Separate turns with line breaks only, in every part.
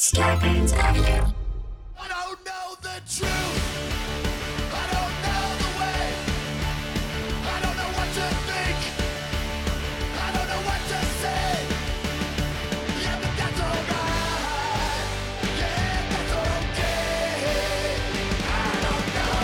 Scarpins Avenue.
I don't know the truth. I don't know the way. I don't know what to think. I don't know what to say. Yeah, but that's alright. Yeah, that's okay. I don't know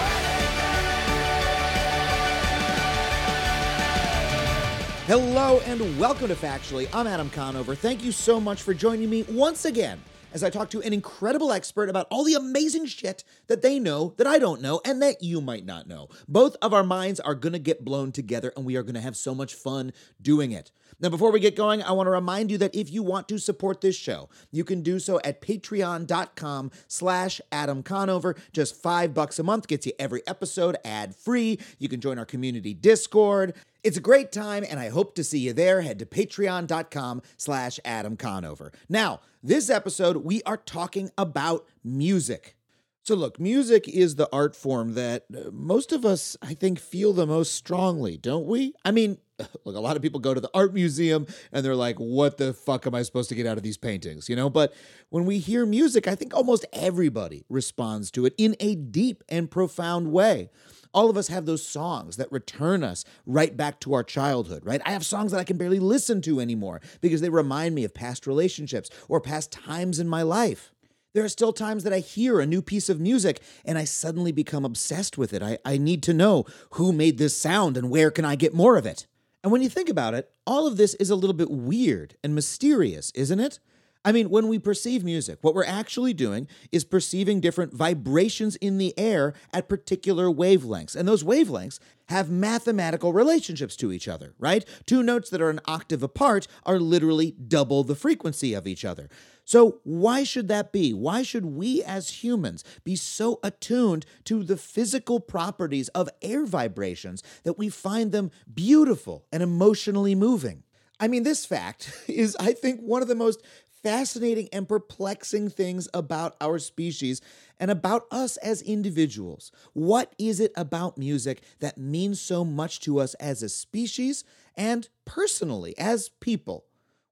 anything.
Hello and welcome to Factually. I'm Adam Conover. Thank you so much for joining me once again as I talk to an incredible expert about all the amazing shit that they know that I don't know and that you might not know. Both of our minds are going to get blown together and we are going to have so much fun doing it. Now, before we get going, I want to remind you that if you want to support this show, you can do so at patreon.com slash Adam Conover. Just five bucks a month gets you every episode ad free. You can join our community Discord. It's a great time, and I hope to see you there. Head to patreon.com slash Adam Conover. Now, this episode, we are talking about music. So, look, music is the art form that uh, most of us, I think, feel the most strongly, don't we? I mean, look, a lot of people go to the art museum and they're like, what the fuck am I supposed to get out of these paintings? You know, but when we hear music, I think almost everybody responds to it in a deep and profound way. All of us have those songs that return us right back to our childhood, right? I have songs that I can barely listen to anymore because they remind me of past relationships or past times in my life. There are still times that I hear a new piece of music and I suddenly become obsessed with it. I, I need to know who made this sound and where can I get more of it. And when you think about it, all of this is a little bit weird and mysterious, isn't it? I mean, when we perceive music, what we're actually doing is perceiving different vibrations in the air at particular wavelengths. And those wavelengths have mathematical relationships to each other, right? Two notes that are an octave apart are literally double the frequency of each other. So, why should that be? Why should we as humans be so attuned to the physical properties of air vibrations that we find them beautiful and emotionally moving? I mean, this fact is, I think, one of the most fascinating and perplexing things about our species and about us as individuals. What is it about music that means so much to us as a species and personally as people?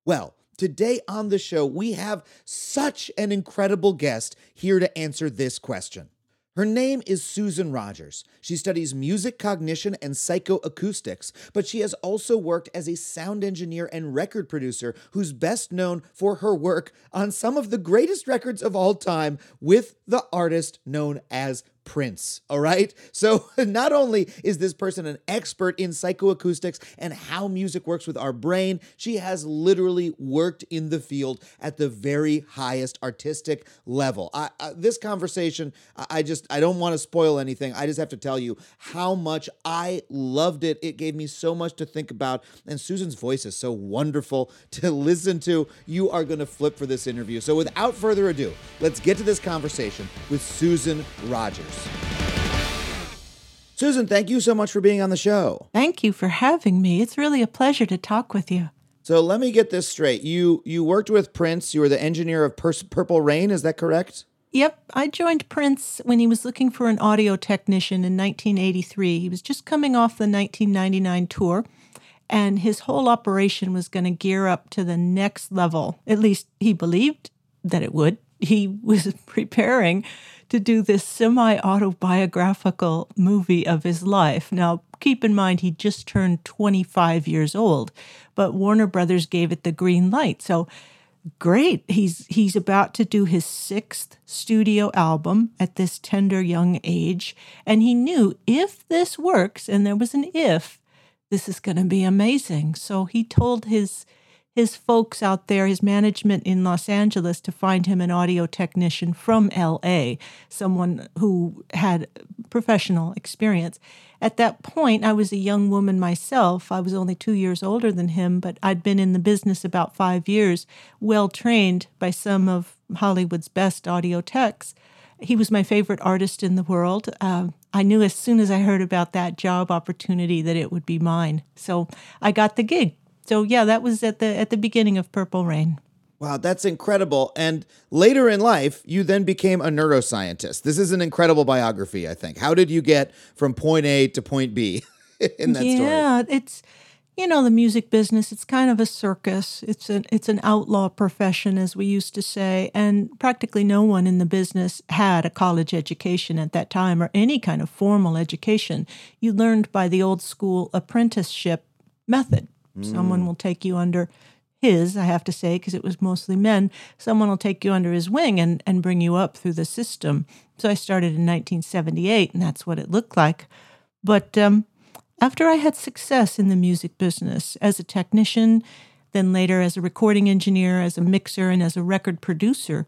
Well, today on the show, we have such an incredible guest here to answer this question. Her name is Susan Rogers. She studies music cognition and psychoacoustics, but she has also worked as a sound engineer and record producer who's best known for her work on some of the greatest records of all time with the artist known as Prince. All right. So, not only is this person an expert in psychoacoustics and how music works with our brain, she has literally worked in the field at the very highest artistic level. I, I, this conversation, I, I just, I don't want to spoil anything. I just have to tell you how much I loved it. It gave me so much to think about. And Susan's voice is so wonderful to listen to. You are going to flip for this interview. So, without further ado, let's get to this conversation with Susan Rogers. Susan, thank you so much for being on the show.
Thank you for having me. It's really a pleasure to talk with you.
So let me get this straight. You you worked with Prince. You were the engineer of Pers- Purple Rain. Is that correct?
Yep, I joined Prince when he was looking for an audio technician in 1983. He was just coming off the 1999 tour, and his whole operation was going to gear up to the next level. At least he believed that it would. He was preparing to do this semi autobiographical movie of his life. Now, keep in mind, he just turned 25 years old, but Warner Brothers gave it the green light. So, great. He's he's about to do his sixth studio album at this tender young age, and he knew if this works, and there was an if, this is going to be amazing. So he told his his folks out there, his management in Los Angeles, to find him an audio technician from LA, someone who had professional experience. At that point, I was a young woman myself. I was only two years older than him, but I'd been in the business about five years, well trained by some of Hollywood's best audio techs. He was my favorite artist in the world. Uh, I knew as soon as I heard about that job opportunity that it would be mine. So I got the gig so yeah, that was at the at the beginning of Purple Rain.
Wow, that's incredible. And later in life, you then became a neuroscientist. This is an incredible biography, I think. How did you get from point A to point B in that
yeah,
story?
Yeah, it's you know the music business it's kind of a circus it's an it's an outlaw profession as we used to say and practically no one in the business had a college education at that time or any kind of formal education you learned by the old school apprenticeship method someone will take you under his i have to say because it was mostly men someone will take you under his wing and and bring you up through the system. So i started in 1978 and that's what it looked like. But um after I had success in the music business as a technician, then later as a recording engineer, as a mixer, and as a record producer,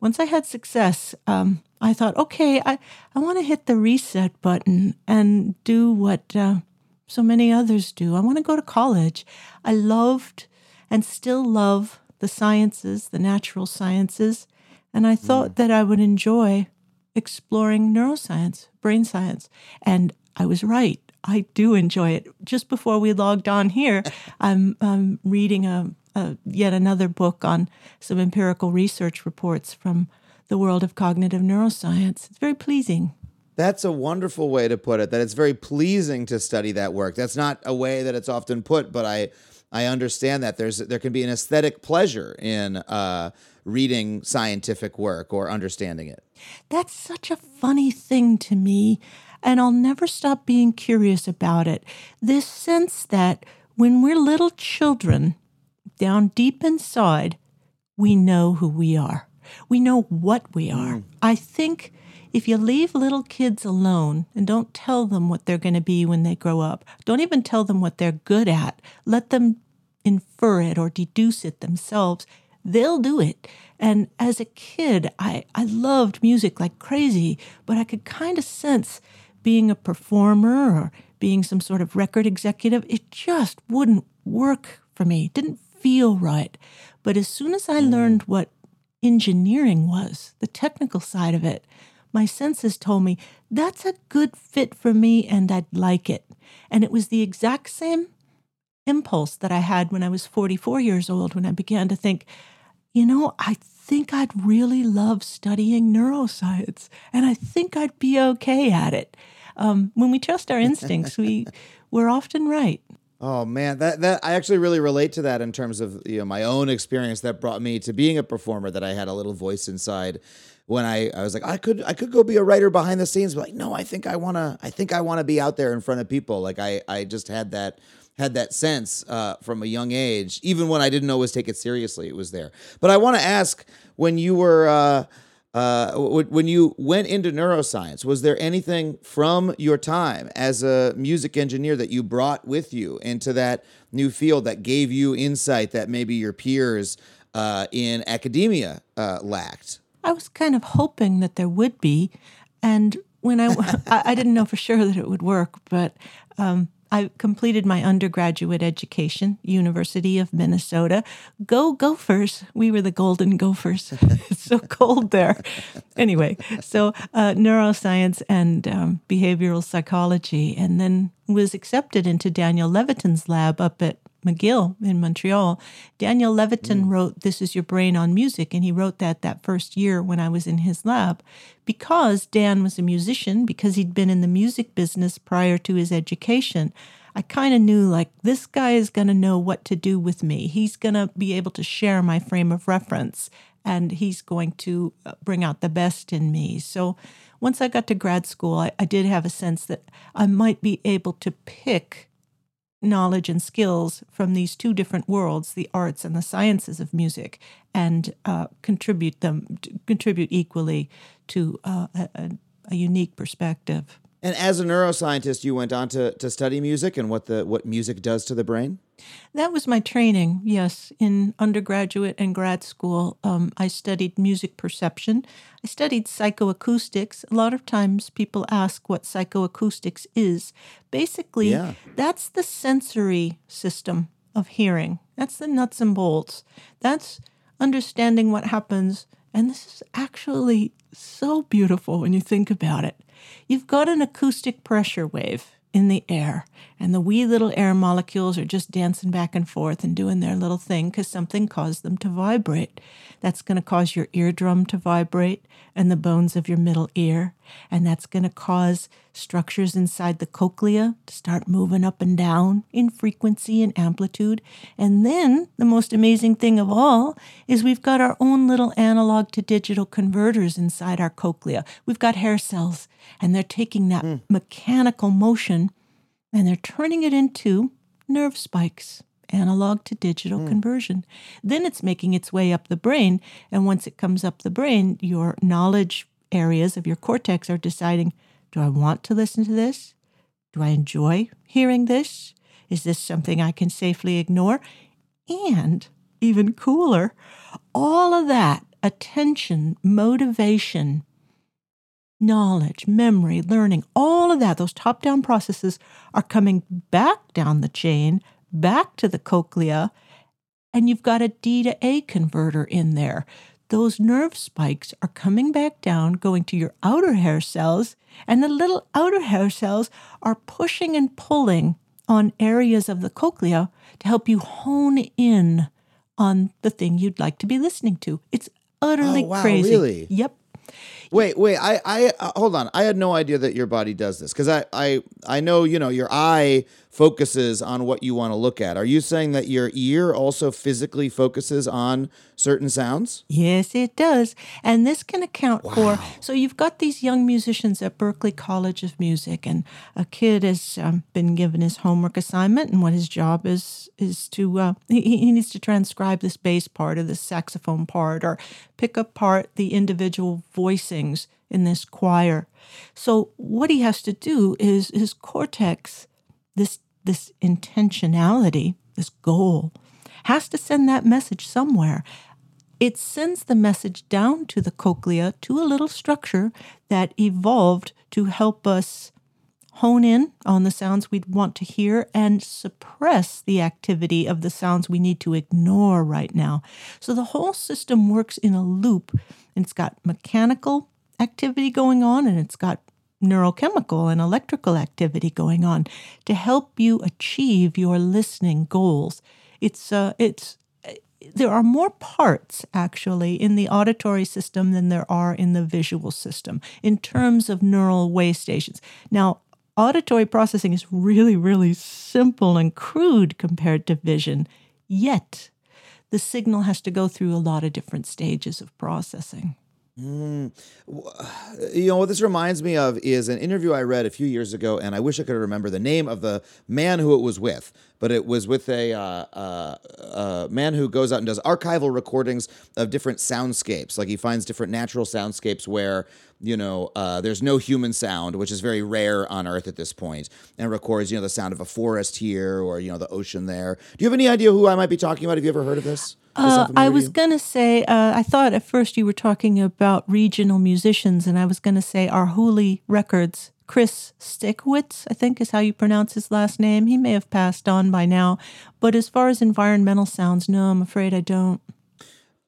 once I had success, um, I thought, okay, I, I want to hit the reset button and do what uh, so many others do. I want to go to college. I loved and still love the sciences, the natural sciences, and I thought mm. that I would enjoy exploring neuroscience, brain science. And I was right. I do enjoy it. Just before we logged on here, I'm, I'm reading a, a yet another book on some empirical research reports from the world of cognitive neuroscience. It's very pleasing.
That's a wonderful way to put it. That it's very pleasing to study that work. That's not a way that it's often put, but I I understand that there's there can be an aesthetic pleasure in uh, reading scientific work or understanding it.
That's such a funny thing to me, and I'll never stop being curious about it. This sense that when we're little children, down deep inside, we know who we are. We know what we are. I think if you leave little kids alone and don't tell them what they're going to be when they grow up, don't even tell them what they're good at, let them infer it or deduce it themselves, they'll do it. And as a kid, I, I loved music like crazy, but I could kind of sense being a performer or being some sort of record executive, it just wouldn't work for me. It didn't feel right. But as soon as I mm. learned what engineering was, the technical side of it, my senses told me that's a good fit for me and I'd like it. And it was the exact same impulse that I had when I was 44 years old when I began to think, you know, I think I'd really love studying neuroscience and I think I'd be okay at it. Um, when we trust our instincts, we, we're often right.
Oh man, that that I actually really relate to that in terms of you know my own experience that brought me to being a performer. That I had a little voice inside when I, I was like I could I could go be a writer behind the scenes, but like no, I think I wanna I think I wanna be out there in front of people. Like I I just had that had that sense uh, from a young age, even when I didn't always take it seriously. It was there. But I want to ask when you were. Uh, uh, w- when you went into neuroscience, was there anything from your time as a music engineer that you brought with you into that new field that gave you insight that maybe your peers uh, in academia uh, lacked?
I was kind of hoping that there would be, and when I I, didn't know for sure that it would work, but um, I completed my undergraduate education, University of Minnesota. Go Gophers! We were the Golden Gophers. it's so cold there. Anyway, so uh, neuroscience and um, behavioral psychology, and then was accepted into Daniel Levitin's lab up at McGill in Montreal. Daniel Levitin wrote This Is Your Brain on Music, and he wrote that that first year when I was in his lab. Because Dan was a musician, because he'd been in the music business prior to his education, I kind of knew like this guy is going to know what to do with me. He's going to be able to share my frame of reference and he's going to uh, bring out the best in me. So once I got to grad school, I, I did have a sense that I might be able to pick knowledge and skills from these two different worlds, the arts and the sciences of music, and uh, contribute them contribute equally to uh, a, a, a unique perspective.
And as a neuroscientist, you went on to, to study music and what the what music does to the brain.
That was my training, yes. In undergraduate and grad school, um, I studied music perception. I studied psychoacoustics. A lot of times people ask what psychoacoustics is. Basically,
Yeah.
that's the sensory system of hearing, that's the nuts and bolts. That's understanding what happens. And this is actually so beautiful when you think about it. You've got an acoustic pressure wave in the air, and the wee little air molecules are just dancing back and forth and doing their little thing because something caused them to vibrate. That's going to cause your eardrum to vibrate and the bones of your middle ear. And that's going to cause structures inside the cochlea to start moving up and down in frequency and amplitude. And then the most amazing thing of all is we've got our own little analog to digital converters inside our cochlea. We've got hair cells, and they're taking that hmm. mechanical motion and they're turning it into nerve spikes analog to digital hmm. conversion. Then it's making its way up the brain. And once it comes up the brain, your knowledge areas of your cortex are deciding do I want to listen to this? Do I enjoy hearing this? Is this something I can safely ignore? And even cooler, all of that attention, motivation, knowledge, memory, learning, all of that, those top down processes are coming back down the chain, back to the cochlea, and you've got a D to A converter in there. Those nerve spikes are coming back down, going to your outer hair cells, and the little outer hair cells are pushing and pulling on areas of the cochlea to help you hone in on the thing you'd like to be listening to. It's utterly
Oh, wow,
crazy.
really?
Yep.
Wait, wait. I, I uh, hold on. I had no idea that your body does this because I, I, I know you know your eye focuses on what you want to look at. Are you saying that your ear also physically focuses on certain sounds?
Yes, it does. And this can account for. So you've got these young musicians at Berklee College of Music, and a kid has um, been given his homework assignment, and what his job is is to uh, he, he needs to transcribe this bass part or this saxophone part or pick apart the individual voicings in this choir. So what he has to do is his cortex, this this intentionality, this goal, has to send that message somewhere. It sends the message down to the cochlea to a little structure that evolved to help us hone in on the sounds we'd want to hear and suppress the activity of the sounds we need to ignore right now. So the whole system works in a loop. And it's got mechanical activity going on and it's got neurochemical and electrical activity going on to help you achieve your listening goals. It's uh, it's there are more parts actually in the auditory system than there are in the visual system in terms of neural way stations. Now, auditory processing is really, really simple and crude compared to vision, yet the signal has to go through a lot of different stages of processing.
You know what this reminds me of is an interview I read a few years ago, and I wish I could remember the name of the man who it was with. But it was with a uh, uh, uh, man who goes out and does archival recordings of different soundscapes. Like he finds different natural soundscapes where you know uh, there's no human sound, which is very rare on Earth at this point, and records you know the sound of a forest here or you know the ocean there. Do you have any idea who I might be talking about? Have you ever heard of this?
Uh, I was going to say, uh, I thought at first you were talking about regional musicians, and I was going to say Arhoolie Records. Chris Strachwitz, I think is how you pronounce his last name. He may have passed on by now. But as far as environmental sounds, no, I'm afraid I don't.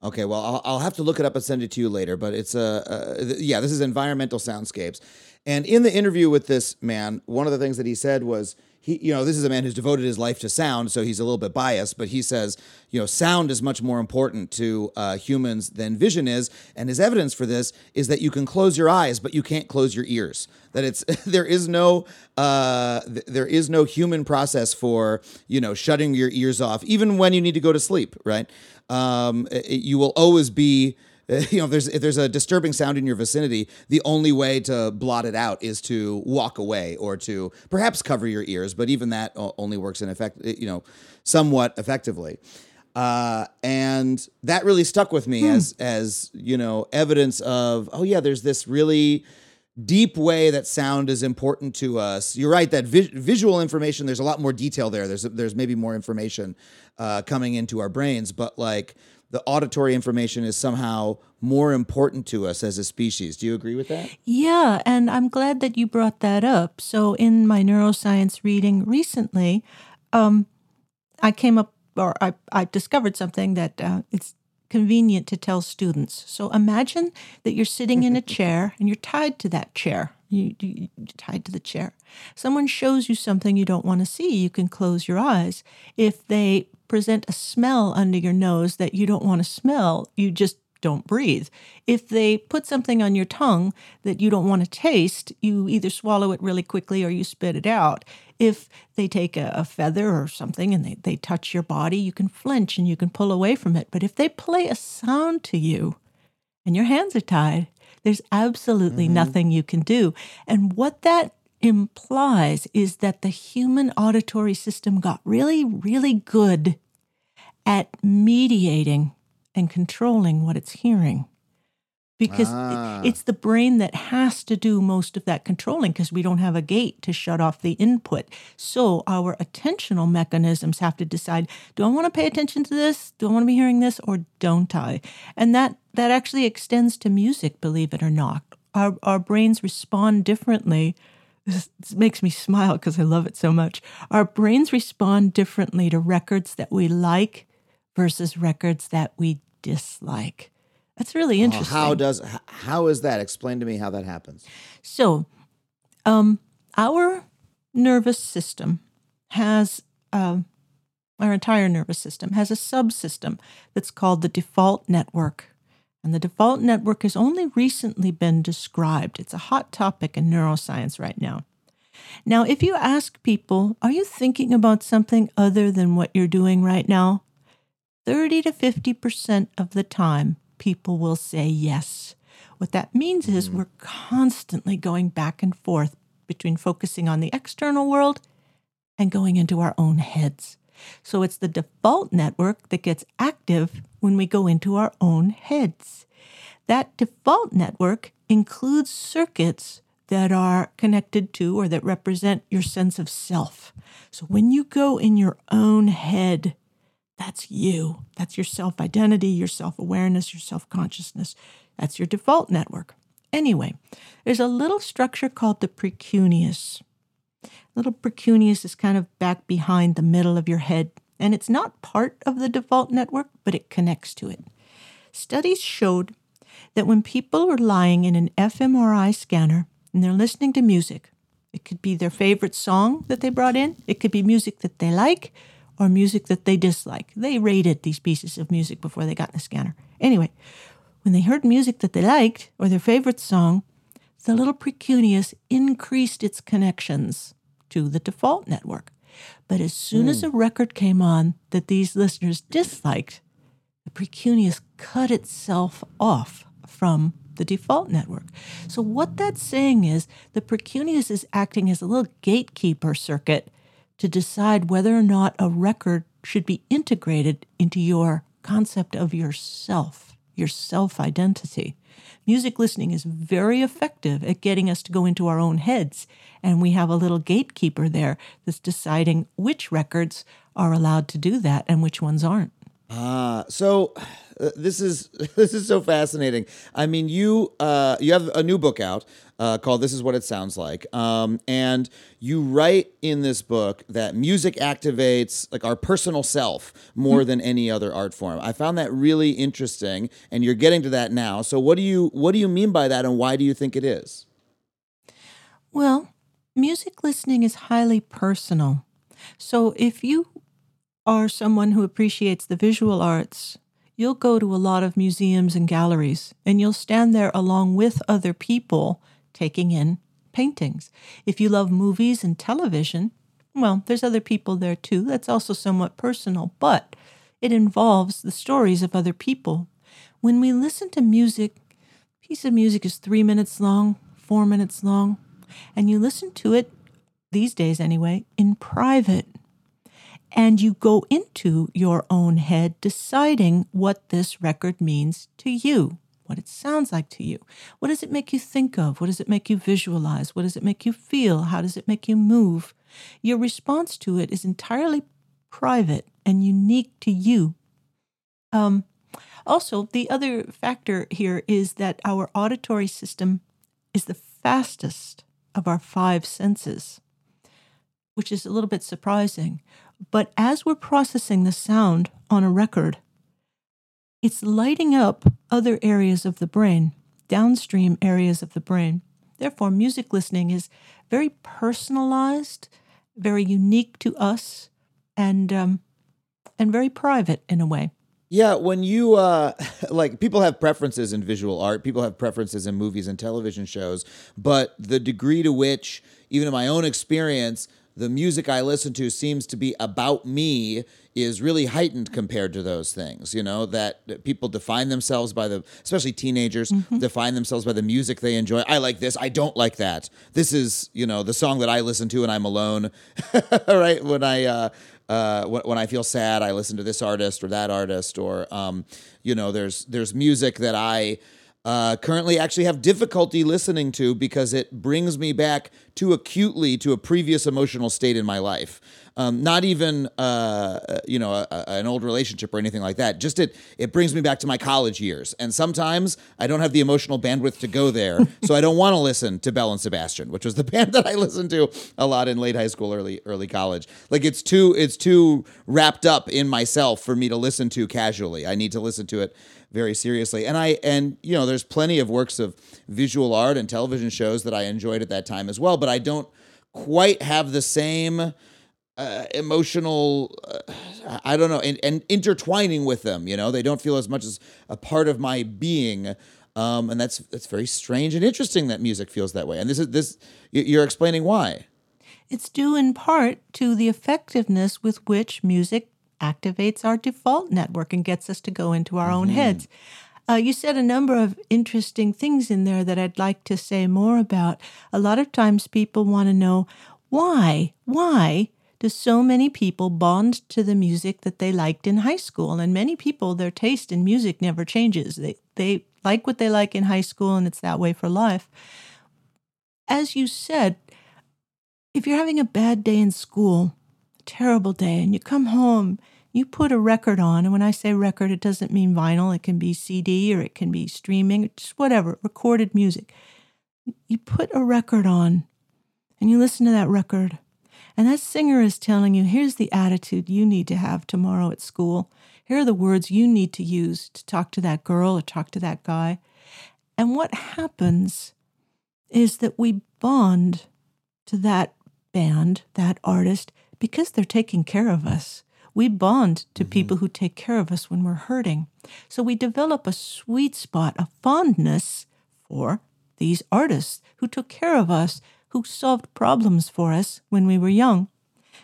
Okay, well, I'll, I'll have to look it up and send it to you later. But it's a, uh, th- yeah, this is environmental soundscapes. And in the interview with this man, one of the things that he said was he, you know, this is a man who's devoted his life to sound, so he's a little bit biased. But he says, you know, sound is much more important to uh, humans than vision is, and his evidence for this is that you can close your eyes, but you can't close your ears. That it's there is no uh, th- there is no human process for you know shutting your ears off, even when you need to go to sleep. Right? Um, it- you will always be you know if there's if there's a disturbing sound in your vicinity the only way to blot it out is to walk away or to perhaps cover your ears but even that only works in effect you know somewhat effectively uh, and that really stuck with me as as you know evidence of oh yeah there's this really deep way that sound is important to us. You're right that vi- visual information. There's a lot more detail there. There's there's maybe more information uh, coming into our brains, but like the auditory information is somehow more important to us as a species. Do you agree with that?
Yeah, and I'm glad that you brought that up. So, in my neuroscience reading recently, um, I came up or I, I discovered something that uh, it's convenient to tell students. So, imagine that you're sitting in a chair and you're tied to that chair. You, you, you're tied to the chair. Someone shows you something you don't want to see, you can close your eyes. If they present a smell under your nose that you don't want to smell, you just don't breathe. If they put something on your tongue that you don't want to taste, you either swallow it really quickly or you spit it out. If they take a, a feather or something and they, they touch your body, you can flinch and you can pull away from it. But if they play a sound to you and your hands are tied, there's absolutely mm-hmm. nothing you can do. And what that implies is that the human auditory system got really, really good at mediating and controlling what it's hearing. Because
Ah.
it's the brain that has to do most of that controlling because we don't have a gate to shut off the input. So our attentional mechanisms have to decide do I want to pay attention to this? Do I want to be hearing this or don't I? And that, that actually extends to music, believe it or not. Our, our brains respond differently this, makes me smile because I love it so much. Our brains respond differently to records that we like versus records that we dislike. That's really interesting.
how does how is that? Explain to me how that happens.
So, um, our nervous system has, um, our entire nervous system has a subsystem that's called the default network. And the default network has only recently been described. It's a hot topic in neuroscience right now. Now, if you ask people, are you thinking about something other than what you're doing right now? 30 to 50% of the time, people will say yes. What that means is mm-hmm. we're constantly going back and forth between focusing on the external world and going into our own heads. So it's the default network that gets active when we go into our own heads. That default network includes circuits that are connected to or that represent your sense of self. So when you go in your own head, that's you. That's your self identity, your self awareness, your self consciousness. That's your default network. Anyway, there's a little structure called the precuneus. Little precuneus is kind of back behind the middle of your head, and it's not part of the default network, but it connects to it. Studies showed that when people are lying in an fMRI scanner and they're listening to music, it could be their favorite song that they brought in, it could be music that they like, or music that they dislike. They rated these pieces of music before they got in the scanner. Anyway, when they heard music that they liked or their favorite song, the little precuneus increased its connections to the default network. But as soon as hmm. a record came on that these listeners disliked, the precuneus cut itself off from the default network. So, what that's saying is the precuneus is acting as a little gatekeeper circuit to decide whether or not a record should be integrated into your concept of yourself, your self identity. Music listening is very effective at getting us to go into our own heads, and we have a little gatekeeper there that's deciding which records are allowed to do that and which ones aren't.
Ah, so uh, this is this is so fascinating. I mean, you uh, you have a new book out uh, called "This Is What It Sounds Like," um, and you write in this book that music activates like our personal self more than any other art form. I found that really interesting, and you're getting to that now. So, what do you what do you mean by that, and why do you think it is?
Well, music listening is highly personal. So if you are someone who appreciates the visual arts, you'll go to a lot of museums and galleries and you'll stand there along with other people taking in paintings. If you love movies and television, well, there's other people there too. That's also somewhat personal, but it involves the stories of other people. When we listen to music, a piece of music is three minutes long, four minutes long, and you listen to it, these days anyway, in private. And you go into your own head deciding what this record means to you, what it sounds like to you. What does it make you think of? What does it make you visualize? What does it make you feel? How does it make you move? Your response to it is entirely private and unique to you. Um, also, the other factor here is that our auditory system is the fastest of our five senses, which is a little bit surprising. But as we're processing the sound on a record, it's lighting up other areas of the brain, downstream areas of the brain. Therefore, music listening is very personalized, very unique to us, and um, and very private in a way.
Yeah, when you uh like people have preferences in visual art, people have preferences in movies and television shows, but the degree to which even in my own experience the music I listen to seems to be about me is really heightened compared to those things, you know, that, people define themselves by the especially teenagers define themselves by the music they enjoy. I like this, I don't like that. This is, you know, the song that I listen to when I'm alone. right? When I uh uh, when, when I feel sad, I listen to this artist or that artist, or um, you know, there's there's music that I uh, currently actually have difficulty listening to because it brings me back too acutely to a previous emotional state in my life. Um, not even uh, you know a, a- an old relationship or anything like that. Just it it brings me back to my college years, and sometimes I don't have the emotional bandwidth to go there, so I don't want to listen to Belle and Sebastian, which was the band that I listened to a lot in late high school, early early college. Like it's too it's too wrapped up in myself for me to listen to casually. I need to listen to it very seriously. And I and you know, there's plenty of works of visual art and television shows that I enjoyed at that time as well, but I don't quite have the same uh, emotional uh, i don't know and, and intertwining with them you know? They don't feel as much as a part of my being um, and that's that's very strange and interesting that music feels that way. And this is this you're explaining why.
It's due in part to the effectiveness with which music activates our default network and gets us to go into our own heads. Uh, you said a number of interesting things in there that I'd like to say more about. A lot of times people want to know why, why do so many people bond to the music that they liked in high school? And many people, their taste in music never changes. They, they like what they like in high school, and it's that way for life. As you said, if you're having a bad day in school, terrible day, and you come home, you put a record on. And when I say record, it doesn't mean vinyl. It can be CD or it can be streaming, just whatever, recorded music. You put a record on and you listen to that record. And that singer is telling you here's the attitude you need to have tomorrow at school. Here are the words you need to use to talk to that girl or talk to that guy. And what happens is that we bond to that band, that artist, because they're taking care of us. We bond to mm-hmm. people who take care of us when we're hurting. So we develop a sweet spot, a fondness for these artists who took care of us, who solved problems for us when we were young.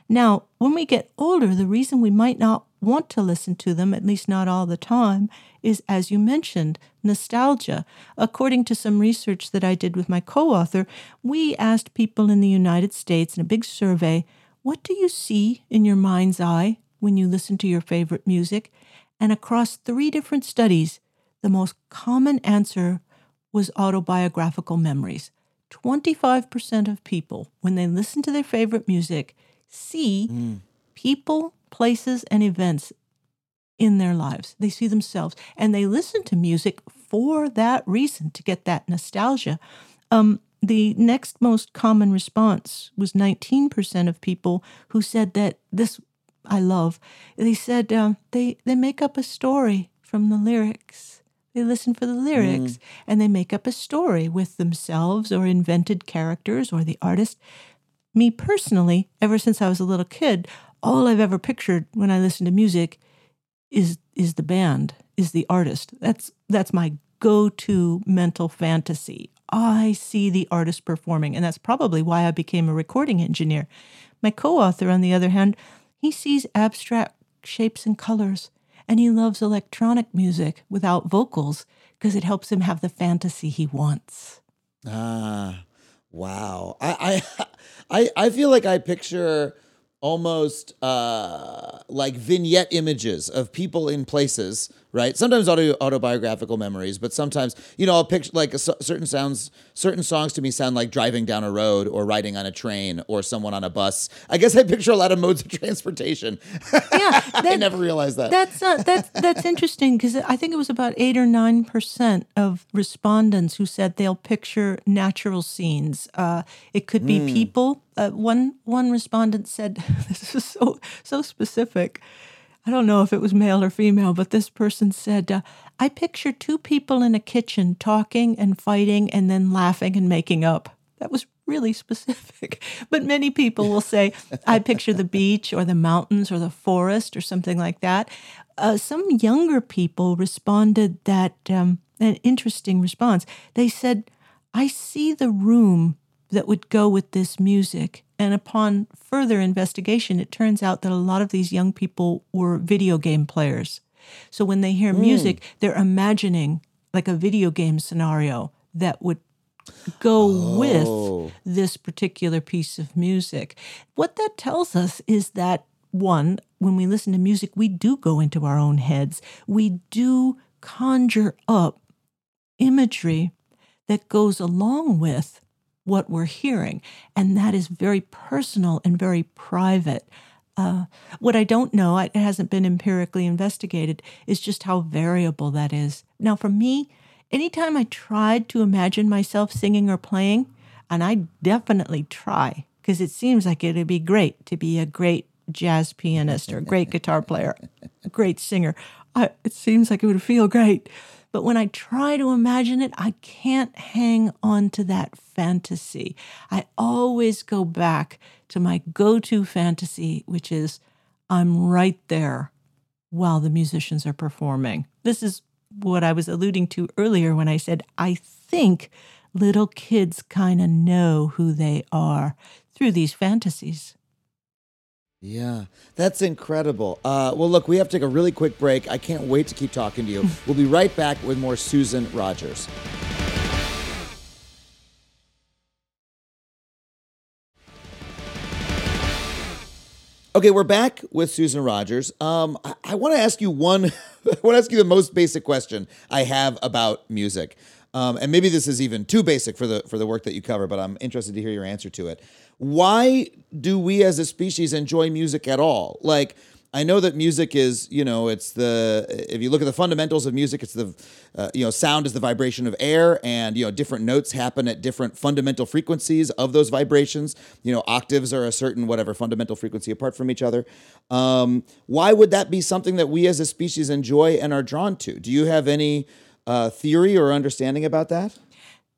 Now, when we get older, the reason we might not want to listen to them, at least not all the time, is, as you mentioned, nostalgia. According to some research that I did with my co author, we asked people in the United States in a big survey, What do you see in your mind's eye when you listen to your favorite music? And across three different studies, the most common answer was autobiographical memories. 25% of people, when they listen to their favorite music, see people, places, and events in their lives. They see themselves and they listen to music for that reason to get that nostalgia. Um, the next most common response was 19% of people who said that this I love. They said um, they they make up a story from the lyrics. They listen for the lyrics and they make up a story with themselves or invented characters or the artist. Me personally, ever since I was a little kid, all I've ever pictured when I listen to music is is the band, is the artist. That's that's my go-to mental fantasy. I see the artist performing, and that's probably why I became a recording engineer. My co-author, on the other hand, he sees abstract shapes and colors, and he loves electronic music without vocals because it helps him have the fantasy he wants.
Ah, wow. I I I, I feel like I picture almost uh, like vignette images of people in places, right? Sometimes auto, autobiographical memories, but sometimes you know I'll picture like a, certain sounds, certain songs to me sound like driving down a road or riding on a train or someone on a bus. I guess I picture a lot of modes of transportation.
Yeah,
I never realized that.
That's uh, that's that's interesting because I think it was about eight or nine percent of respondents who said they'll picture natural scenes. Uh, it could be people. Uh, one one respondent said this is so so specific. I don't know if it was male or female, but this person said, uh, "I picture two people in a kitchen talking and fighting, and then laughing and making up." That was really specific. But many people will say, I picture the beach or the mountains or the forest or something like that. uh, some younger people responded that um, an interesting response. They said, I see the room that would go with this music. And upon further investigation, it turns out that a lot of these young people were video game players. So when they hear hmm. music, they're imagining like a video game scenario that would go
Oh.
with this particular piece of music. What that tells us is that one, when we listen to music, we do go into our own heads. We do conjure up imagery that goes along with what we're hearing. And that is very personal and very private. Uh, what I don't know, it hasn't been empirically investigated, is just how variable that is. Now, for me, anytime I tried to imagine myself singing or playing, and I definitely try, because it seems like it'd be great to be a great jazz pianist or a great guitar player, a great singer. I, it seems like it would feel great. But when I try to imagine it, I can't hang on to that fantasy. I always go back to my go to fantasy, which is I'm right there while the musicians are performing. This is what I was alluding to earlier when I said I think little kids kind of know who they are through these fantasies.
Yeah, that's incredible. Uh, well, look, we have to take a really quick break. I can't wait to keep talking to you. we'll be right back with more Susan Rogers. Okay, we're back with Susan Rogers. Um, I, I want to ask you one. I want to ask you the most basic question I have about music, um, and maybe this is even too basic for the for the work that you cover. But I'm interested to hear your answer to it. Why do we as a species enjoy music at all? Like, I know that music is, you know, it's the if you look at the fundamentals of music, it's the, uh, you know, sound is the vibration of air, and you know, different notes happen at different fundamental frequencies of those vibrations. You know, octaves are a certain whatever fundamental frequency apart from each other. Um, why would that be something that we as a species enjoy and are drawn to? Do you have any uh, theory or understanding about that?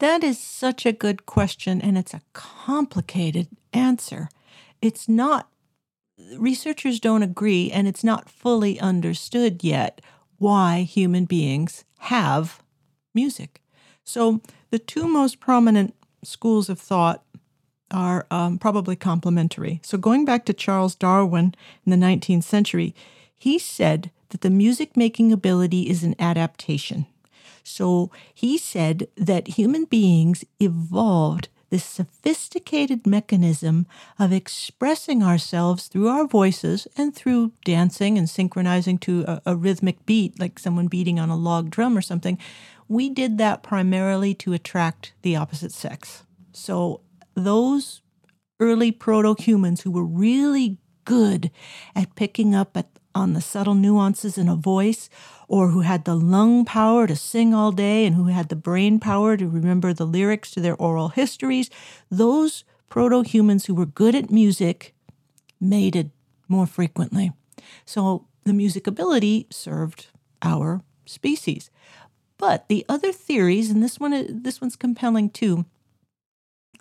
That is such a good question, and it's a complicated answer. It's not, researchers don't agree, and it's not fully understood yet why human beings have music. So, the two most prominent schools of thought are um, probably complementary. So, going back to Charles Darwin in the 19th century, he said that the music making ability is an adaptation. So he said that human beings evolved this sophisticated mechanism of expressing ourselves through our voices and through dancing and synchronizing to a, a, rhythmic beat, like someone beating on a log drum or something. We did that primarily to attract the opposite sex. So those early proto humans who were really good at picking up at, on the subtle nuances in a voice or who had the lung power to sing all day and who had the brain power to remember the lyrics to their oral histories, those proto humans who were good at music mated more frequently. So the music ability served our species. But the other theories, and this one this one's compelling too.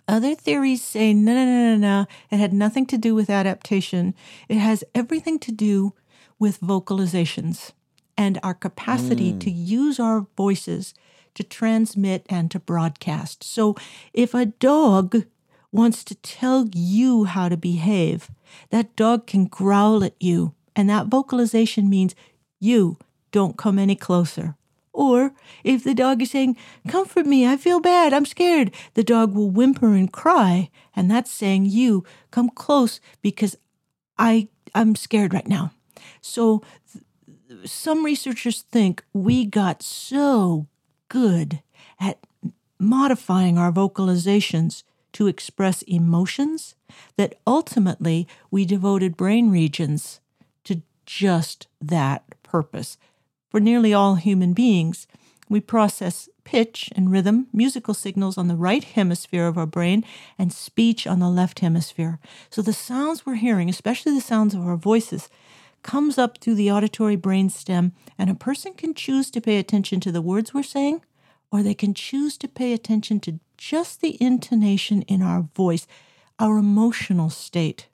Other theories say no, no, no, no, no. It had nothing to do with adaptation. It has everything to do with vocalizations and our capacity mm. to use our voices to transmit and to broadcast. So if a dog wants to tell you how to behave, that dog can growl at you. And that vocalization means you don't come any closer. Or if the dog is saying, Comfort me, I feel bad, I'm scared, the dog will whimper and cry. And that's saying, You come close because I, I'm scared right now. So th- some researchers think we got so good at modifying our vocalizations to express emotions that ultimately we devoted brain regions to just that purpose. For nearly all human beings, we process pitch and rhythm, musical signals on the right hemisphere of our brain, and speech on the left hemisphere. So the sounds we're hearing, especially the sounds of our voices, comes up through the auditory brain stem, and a person can choose to pay attention to the words we're saying, or they can choose to pay attention to just the intonation in our voice, our emotional state.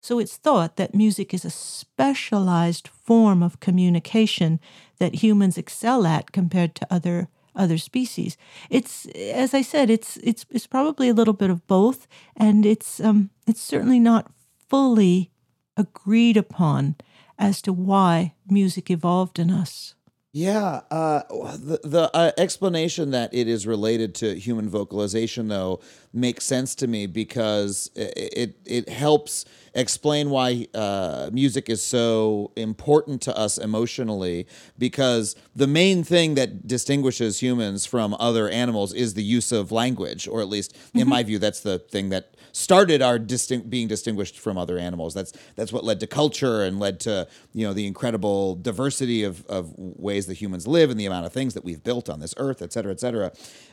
So it's thought that music is a specialized form of communication that humans excel at compared to other other species. It's as I said, it's it's it's probably a little bit of both, and it's um it's certainly not fully agreed upon as to why music evolved in us.
Yeah, uh, the the uh, explanation that it is related to human vocalization, though, makes sense to me because it it, it helps explain why uh, music is so important to us emotionally. Because the main thing that distinguishes humans from other animals is the use of language, or at least, in my view, that's the thing that started our distinct being distinguished from other animals. That's that's what led to culture and led to you know the incredible diversity of of ways that humans live and the amount of things that we've built on this earth, et cetera, et cetera.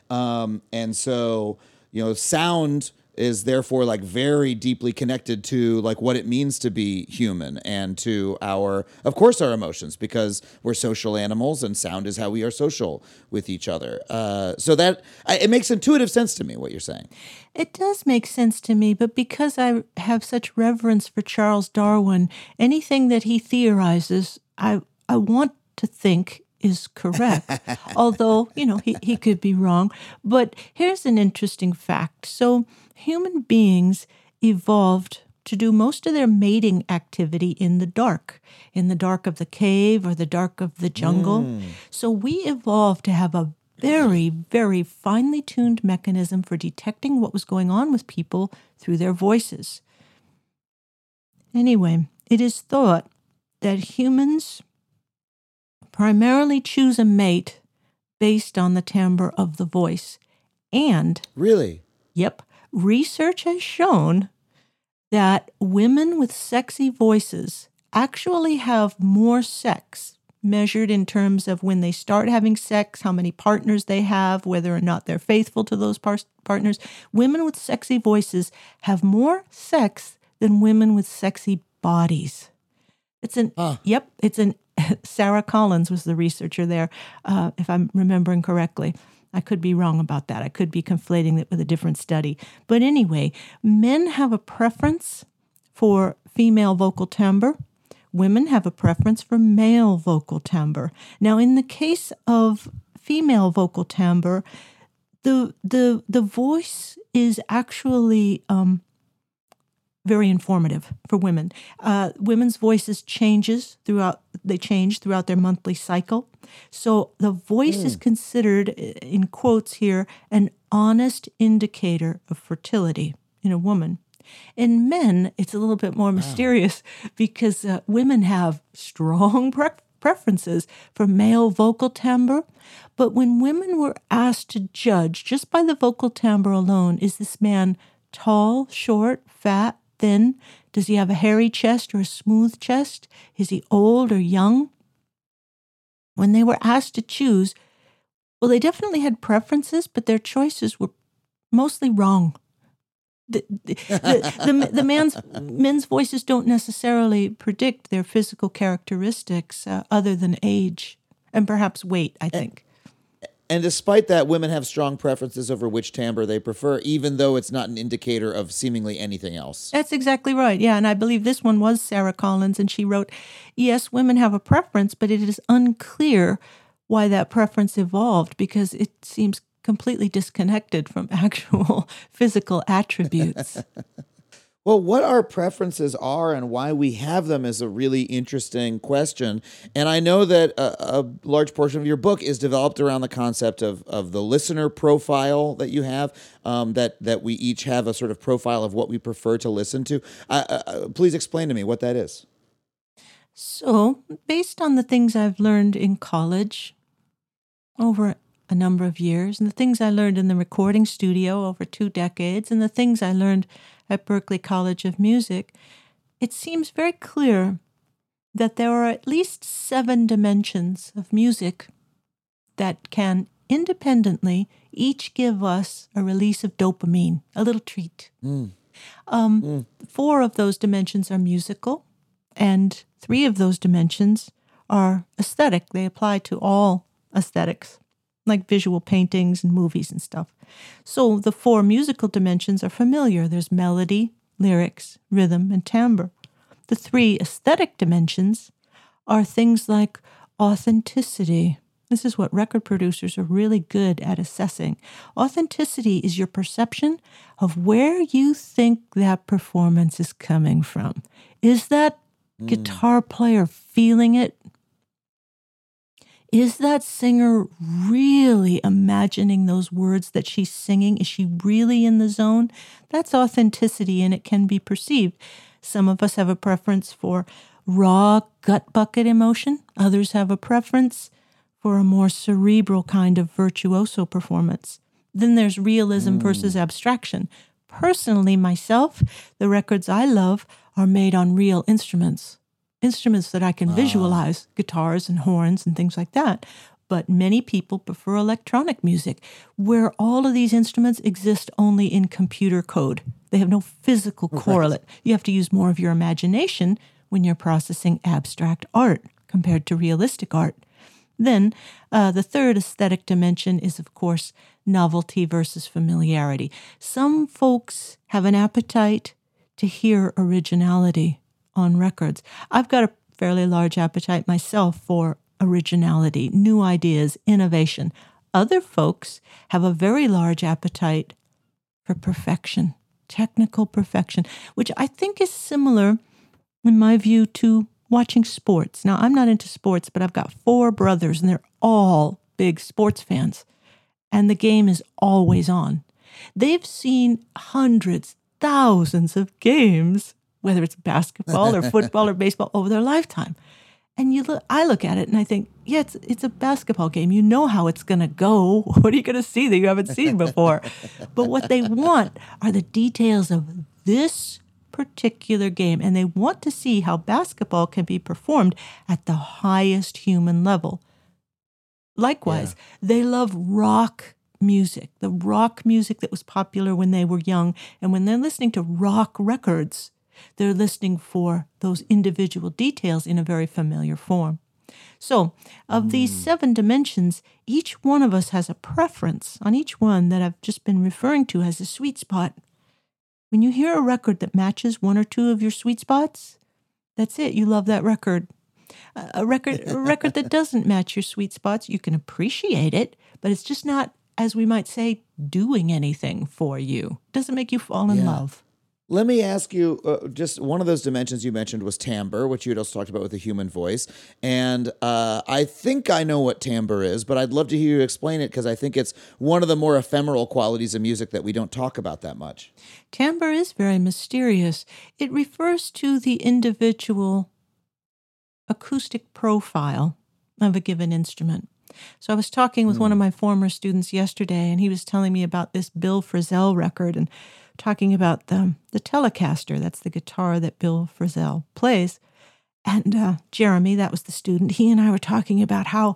Um, and so you know, sound is therefore like very deeply connected to like what it means to be human and to our of course our emotions because we're social animals and sound is how we are social with each other uh, so that I, it makes intuitive sense to me what you're saying
It does make sense to me, but because I have such reverence for Charles Darwin, anything that he theorizes, I I want to think is correct. Although, you know, he, he could be wrong. But here's an interesting fact. So human beings evolved to do most of their mating activity in the dark, in the dark of the cave or the dark of the jungle. Mm. So we evolved to have a very, very finely tuned mechanism for detecting what was going on with people through their voices. Anyway, it is thought that humans primarily choose a mate based on the timbre of the voice. And,
really
yep, research has shown that women with sexy voices actually have more sex measured in terms of when they start having sex, how many partners they have, whether or not they're faithful to those par- partners. Women with sexy voices have more sex than women with sexy bodies. It's an yep. It's an Sarah Collins was the researcher there, uh, if I'm remembering correctly. I could be wrong about that. I could be conflating it with a different study. But anyway, men have a preference for female vocal timbre. Women have a preference for male vocal timbre. Now, in the case of female vocal timbre, the the the voice is actually um, very informative for women. Uh, women's voices changes throughout they change throughout their monthly cycle. So the voice is considered in quotes here an honest indicator of fertility in a woman. In men, it's a little bit more mysterious because uh, women have strong pre- preferences for male vocal timbre. But when women were asked to judge just by the vocal timbre alone, is this man tall, short, fat, thin? Does he have a hairy chest or a smooth chest? Is he old or young? When they were asked to choose, well, they definitely had preferences, but their choices were mostly wrong. The, the, the, the, man's men's voices don't necessarily predict their physical characteristics uh, other than age and perhaps weight, I think.
And despite that women have strong preferences over which timbre they prefer even though it's not an indicator of seemingly anything else
That's exactly right. Yeah, and I believe this one was Sarah Collins, and she wrote, Yes, women have a preference, but it is unclear why that preference evolved because it seems completely disconnected from actual physical attributes.
Well, what our preferences are and why we have them is a really interesting question. And I know that a, a large portion of your book is developed around the concept of, of the listener profile that you have, um, that, that we each have a sort of profile of what we prefer to listen to. Uh, uh, please explain to me what that is.
So, based on the things I've learned in college over a number of years, and the things I learned in the recording studio over two decades, and the things I learned at Berklee College of Music, it seems very clear that there are at least seven dimensions of music that can independently each give us a release of dopamine, a little treat. Um, Four of those dimensions are musical, and three of those dimensions are aesthetic. They apply to all aesthetics, like visual paintings and movies and stuff. So the four musical dimensions are familiar there's melody, lyrics, rhythm, and timbre. The three aesthetic dimensions are things like authenticity. This is what record producers are really good at assessing. Authenticity is your perception of where you think that performance is coming from. Is that hmm. guitar player feeling it? Is that singer really imagining those words that she's singing? Is she really in the zone? That's authenticity and it can be perceived. Some of us have a preference for raw gut bucket emotion, others have a preference for a more cerebral kind of virtuoso performance. Then there's realism hmm. versus abstraction. Personally, myself, the records I love are made on real instruments instruments that I can visualize, guitars and horns and things like that. But many people prefer electronic music, where all of these instruments exist only in computer code. They have no physical correlate. You have to use more of your imagination when you're processing abstract art compared to realistic art. Then, uh, the third aesthetic dimension is, of course, novelty versus familiarity. Some folks have an appetite to hear originality on records. I've got a fairly large appetite myself for originality, new ideas, innovation. Other folks have a very large appetite for perfection, technical perfection, which I think is similar, in my view, to watching sports. Now, I'm not into sports, but I've got four brothers, and they're all big sports fans, and the game is always on. They've seen hundreds, thousands of games whether it's basketball or football or baseball over their lifetime. And you look, I look at it and I think, yeah, it's it's a basketball game. You know how it's going to go. What are you going to see that you haven't seen before? but what they want are the details of this particular game, and they want to see how basketball can be performed at the highest human level. Likewise, they love rock music, the rock music that was popular when they were young, and when they're listening to rock records they're listening for those individual details in a very familiar form. So, of these mm. seven dimensions, each one of us has a preference on each one that I've just been referring to as a sweet spot. When you hear a record that matches one or two of your sweet spots, that's it. You love that record. A record, a record that doesn't match your sweet spots, you can appreciate it, but it's just not, as we might say, doing anything for you. Doesn't make you fall in
Yeah.
love.
Let me ask you uh, just one of those dimensions you mentioned was timbre, which you had also talked about with the human voice. And uh, I think I know what timbre is, but I'd love to hear you explain it because I think it's one of the more ephemeral qualities of music that we don't talk about that much.
Timbre is very mysterious. It refers to the individual acoustic profile of a given instrument. So I was talking with one of my former students yesterday, and he was telling me about this Bill Frisell record and talking about the, the Telecaster. That's the guitar that Bill Frisell plays. And uh, Jeremy, that was the student, he and I were talking about how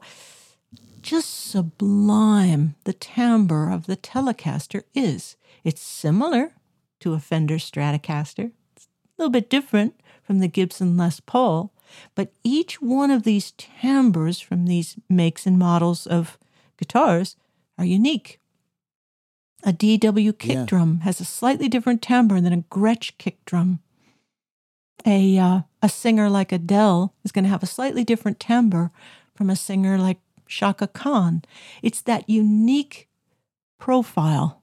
just sublime the timbre of the Telecaster is. It's similar to a Fender Stratocaster. It's a little bit different from the Gibson Les Paul, but each one of these timbres from these makes and models of guitars are unique. A DW kick
Yeah.
drum has a slightly different timbre than a Gretsch kick drum. A uh, a singer like Adele is going to have a slightly different timbre from a singer like Chaka Khan. It's that unique profile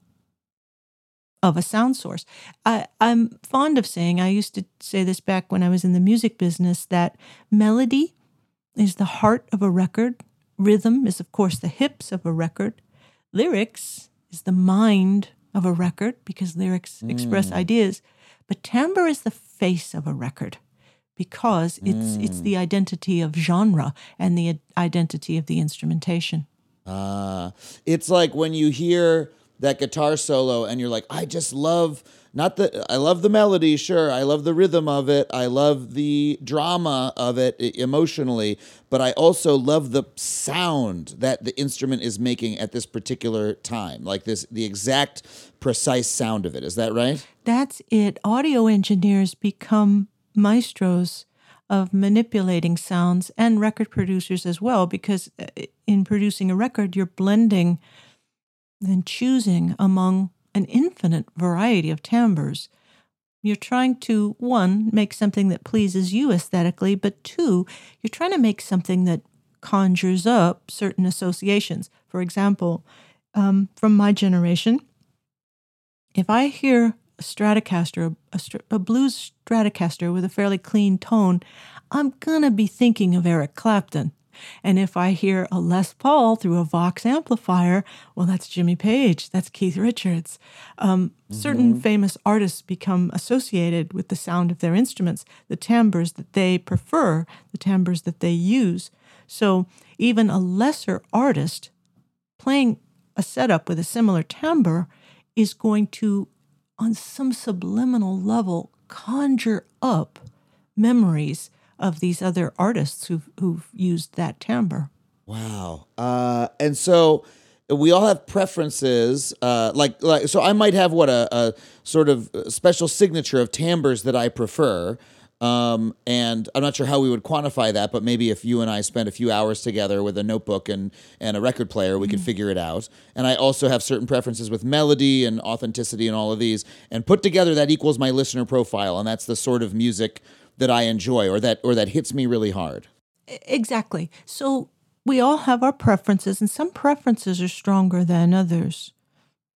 of a sound source. I, I'm fond of saying, I used to say this back when I was in the music business, that melody is the heart of a record. Rhythm is, of course, the hips of a record. Lyrics is the mind of a record because lyrics express ideas. But timbre is the face of a record because it's it's the identity of genre and the identity of the instrumentation.
Uh, it's like when you hear that guitar solo and you're like, I just love not the I love the melody, sure. I love the rhythm of it. I love the drama of it emotionally, but I also love the sound that the instrument is making at this particular time. Like this the exact precise sound of it. Is that right?
That's it. Audio engineers become maestros of manipulating sounds and record producers as well, because uh, in producing a record, you're blending and choosing among an infinite variety of timbres. You're trying to, one, make something that pleases you aesthetically, but two, you're trying to make something that conjures up certain associations. For example, um, from my generation, if I hear a Stratocaster, a, a blues Stratocaster with a fairly clean tone, I'm gonna be thinking of Eric Clapton. And if I hear a Les Paul through a Vox amplifier, well, that's Jimmy Page, that's Keith Richards. Um, Certain famous artists become associated with the sound of their instruments, the timbres that they prefer, the timbres that they use. So even a lesser artist playing a setup with a similar timbre is going to, on some subliminal level, conjure up memories of these other artists who've, who've used that timbre.
Wow. Uh, and so we all have preferences. Uh, like, like, so I might have what a, a sort of special signature of timbres that I prefer. Um, and I'm not sure how we would quantify that, but maybe if you and I spent a few hours together with a notebook and, and a record player, we could figure it out. And I also have certain preferences with melody and authenticity and all of these. And put together, that equals my listener profile. And that's the sort of music that I enjoy or that or that hits me really hard.
Exactly. So we all have our preferences, and some preferences are stronger than others.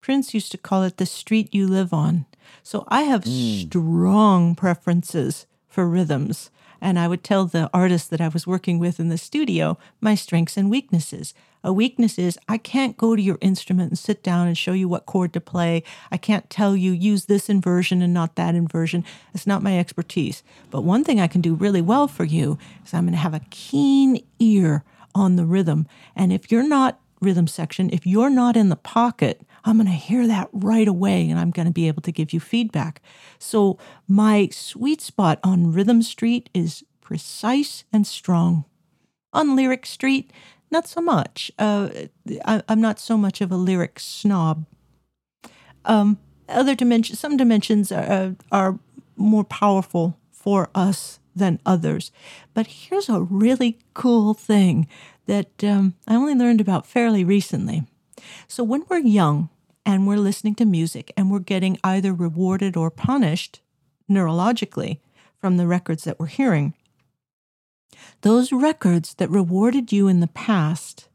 Prince used to call it the street you live on. So I have mm. strong preferences for rhythms. And I would tell the artist that I was working with in the studio my strengths and weaknesses. A weakness is I can't go to your instrument and sit down and show you what chord to play. I can't tell you use this inversion and not that inversion. It's not my expertise. But one thing I can do really well for you is I'm going to have a keen ear on the rhythm. And if you're not rhythm section, if you're not in the pocket, I'm going to hear that right away and I'm going to be able to give you feedback. So, my sweet spot on Rhythm Street is precise and strong. On Lyric Street, not so much. Uh, I, I'm not so much of a lyric snob. Um, other dimensions, some dimensions are, are more powerful for us than others. But here's a really cool thing that um, I only learned about fairly recently. So when we're young and we're listening to music and we're getting either rewarded or punished neurologically from the records that we're hearing, those records that rewarded you in the past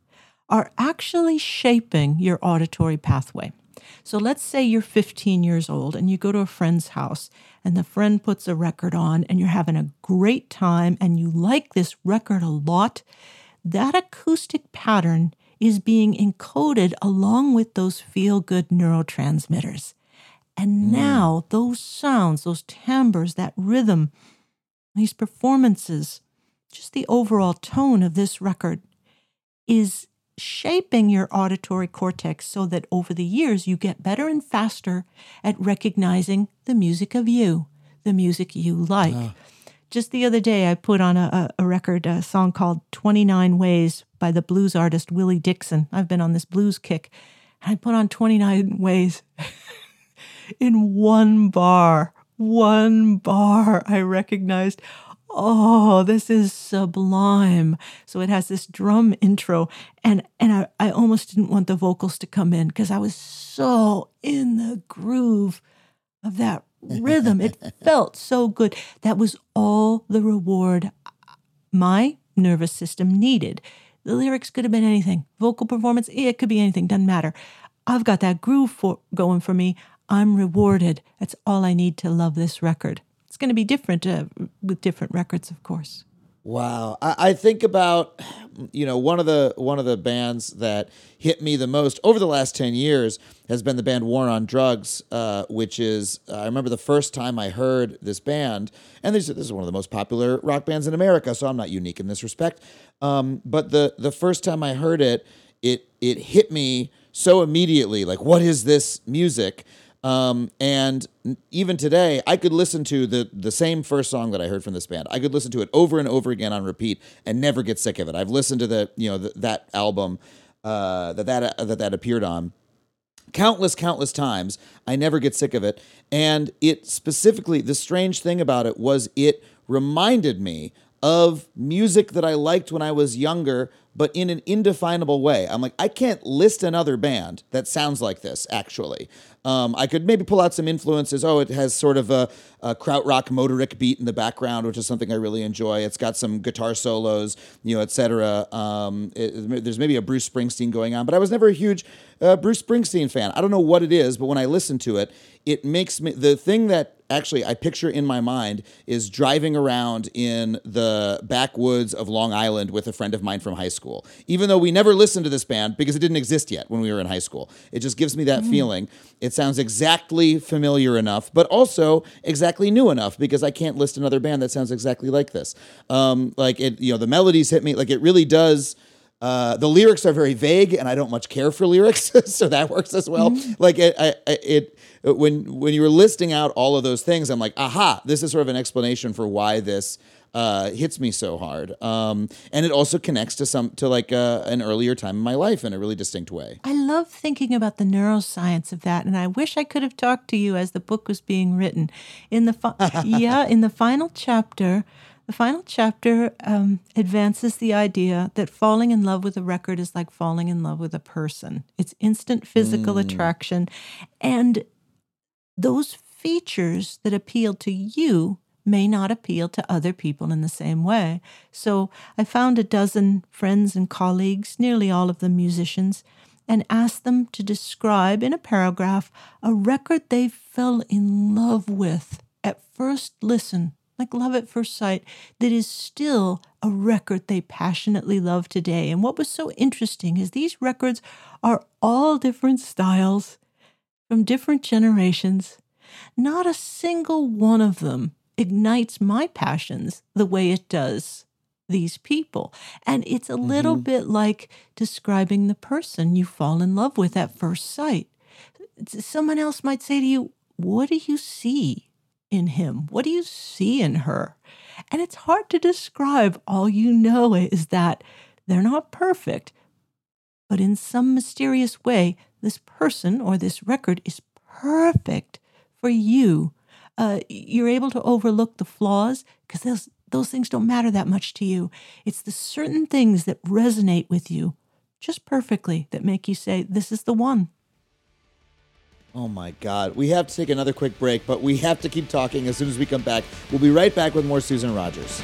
are actually shaping your auditory pathway. So let's say you're 15 years old and you go to a friend's house and the friend puts a record on and you're having a great time and you like this record a lot. That acoustic pattern is being encoded along with those feel good neurotransmitters. And hmm. now those sounds, those timbres, that rhythm, these performances, just the overall tone of this record is shaping your auditory cortex so that over the years you get better and faster at recognizing the music of you, the music you like. Ah. Just the other day, I put on a, a, record, a song called 29 Ways by the blues artist Willie Dixon. I've been on this blues kick. And I put on 29 Ways in one bar, one bar, I recognized, oh, this is sublime. So it has this drum intro, and and I, I almost didn't want the vocals to come in because I was so in the groove of that rhythm. It felt so good. That was all the reward my nervous system needed. The lyrics could have been anything. Vocal performance, eh, it could be anything, doesn't matter. I've got that groove for, going for me. I'm rewarded. That's all I need to love this record. It's going to be different uh, with different records, of course.
Wow, I, I think about you know one of the one of the bands that hit me the most over the last ten years has been the band War on Drugs, uh, which is uh, I remember the first time I heard this band, and this, this is one of the most popular rock bands in America, so I'm not unique in this respect. Um, but the the first time I heard it, it it hit me so immediately, like what is this music? Um, and even today, I could listen to the the same first song that I heard from this band. I could listen to it over and over again on repeat and never get sick of it. I've listened to the you know the, that album uh, that that uh, that that appeared on countless countless times. I never get sick of it. And it specifically, the strange thing about it was it reminded me of music that I liked when I was younger, but in an indefinable way. I'm like, I can't list another band that sounds like this, actually. Um, I could maybe pull out some influences. Oh, it has sort of a, a krautrock motorik beat in the background, which is something I really enjoy. It's got some guitar solos, you know, etc. Um, there's maybe a Bruce Springsteen going on, but I was never a huge uh, Bruce Springsteen fan. I don't know what it is, but when I listen to it, it makes me the thing that actually I picture in my mind is driving around in the backwoods of Long Island with a friend of mine from high school. Even though we never listened to this band because it didn't exist yet when we were in high school. It just gives me that mm. feeling. It sounds exactly familiar enough, but also exactly new enough because I can't list another band that sounds exactly like this. Um, like it, you know, the melodies hit me like it really does. Uh, the lyrics are very vague, and I don't much care for lyrics, so that works as well. Mm-hmm. Like it, I, it, when when you were listing out all of those things, I'm like, aha, this is sort of an explanation for why this uh, hits me so hard. Um, and it also connects to some to like uh, an earlier time in my life in a really distinct way.
I love thinking about the neuroscience of that, and I wish I could have talked to you as the book was being written. In the fi- yeah, in the final chapter. The final chapter um, advances the idea that falling in love with a record is like falling in love with a person. It's instant physical mm. attraction. And those features that appeal to you may not appeal to other people in the same way. So I found a dozen friends and colleagues, nearly all of them musicians, and asked them to describe in a paragraph a record they fell in love with at first listen, like love at first sight, that is still a record they passionately love today. And what was so interesting is these records are all different styles from different generations. Not a single one of them ignites my passions the way it does these people. And it's a little mm-hmm. bit like describing the person you fall in love with at first sight. Someone else might say to you, What do you see in him? What do you see in her? And it's hard to describe. All you know is that they're not perfect, but in some mysterious way, this person or this record is perfect for you. Uh, you're able to overlook the flaws because those those things don't matter that much to you. It's the certain things that resonate with you just perfectly that make you say, "This is the one."
Oh my God. We have to take another quick break, but we have to keep talking as soon as we come back. We'll be right back with more Susan Rogers.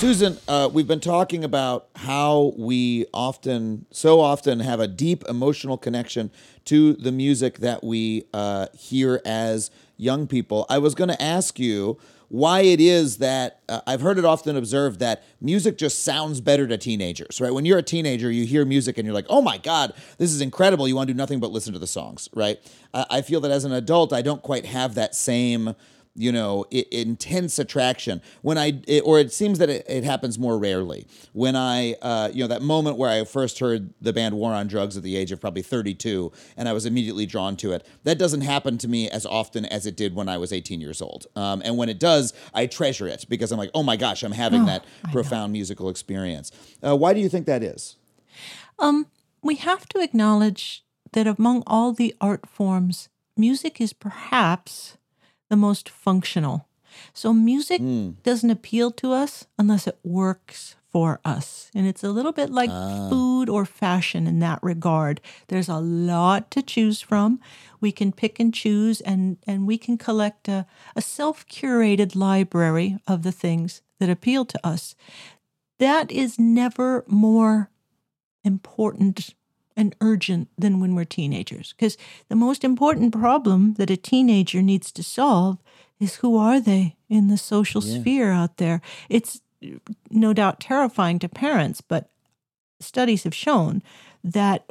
Susan, uh, we've been talking about how we often, so often, have a deep emotional connection to the music that we uh, hear as young people. I was going to ask you why it is that uh, I've heard it often observed that music just sounds better to teenagers, right? When you're a teenager, you hear music and you're like, oh my God, this is incredible. You want to do nothing but listen to the songs, right? I feel that as an adult, I don't quite have that same you know, I- intense attraction. When I, it, or it seems that it, it, happens more rarely. When I, uh, you know, that moment where I first heard the band War on Drugs at the age of probably 32, and I was immediately drawn to it. That doesn't happen to me as often as it did when I was 18 years old. Um, and when it does, I treasure it because I'm like, oh my gosh, I'm having oh, that profound musical experience. Uh, why do you think that is?
Um, we have to acknowledge that among all the art forms, music is perhaps the most functional. So music mm. doesn't appeal to us unless it works for us. And it's a little bit like ah. food or fashion in that regard. There's a lot to choose from. We can pick and choose and, and we can collect a, a self curated library of the things that appeal to us. That is never more important and urgent than when we're teenagers. Because the most important problem that a teenager needs to solve is who are they in the social yeah. sphere out there? It's no doubt terrifying to parents, but studies have shown that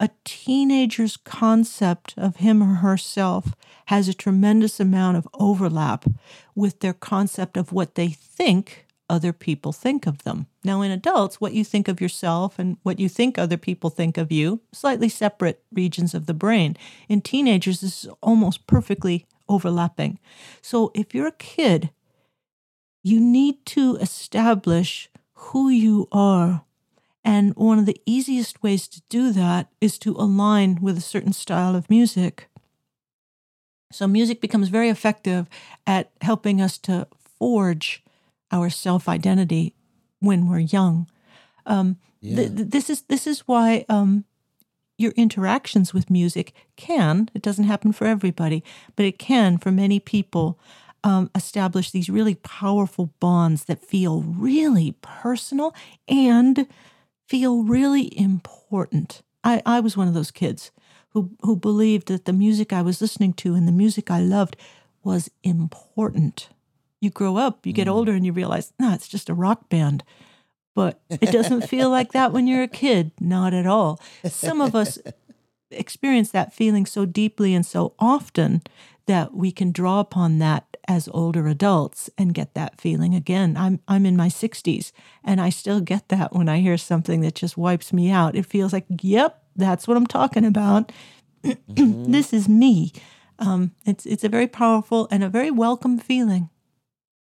a teenager's concept of him or herself has a tremendous amount of overlap with their concept of what they think other people think of them. Now, in adults, what you think of yourself and what you think other people think of you, slightly separate regions of the brain. In teenagers, this is almost perfectly overlapping. So, if you're a kid, you need to establish who you are. And one of the easiest ways to do that is to align with a certain style of music. So music becomes very effective at helping us to forge our self identity when we're young. Um, th- th- this is this is why um, your interactions with music can it doesn't happen for everybody, but it can for many people um, establish these really powerful bonds that feel really personal and feel really important. I, I was one of those kids who who believed that the music I was listening to and the music I loved was important. You grow up, you get older, and you realize, no, it's just a rock band. But it doesn't feel like that when you're a kid, not at all. Some of us experience that feeling so deeply and so often that we can draw upon that as older adults and get that feeling again. I'm I'm in my 60s and I still get that when I hear something that just wipes me out. It feels like, yep, that's what I'm talking about. this is me. Um, it's it's a very powerful and a very welcome feeling.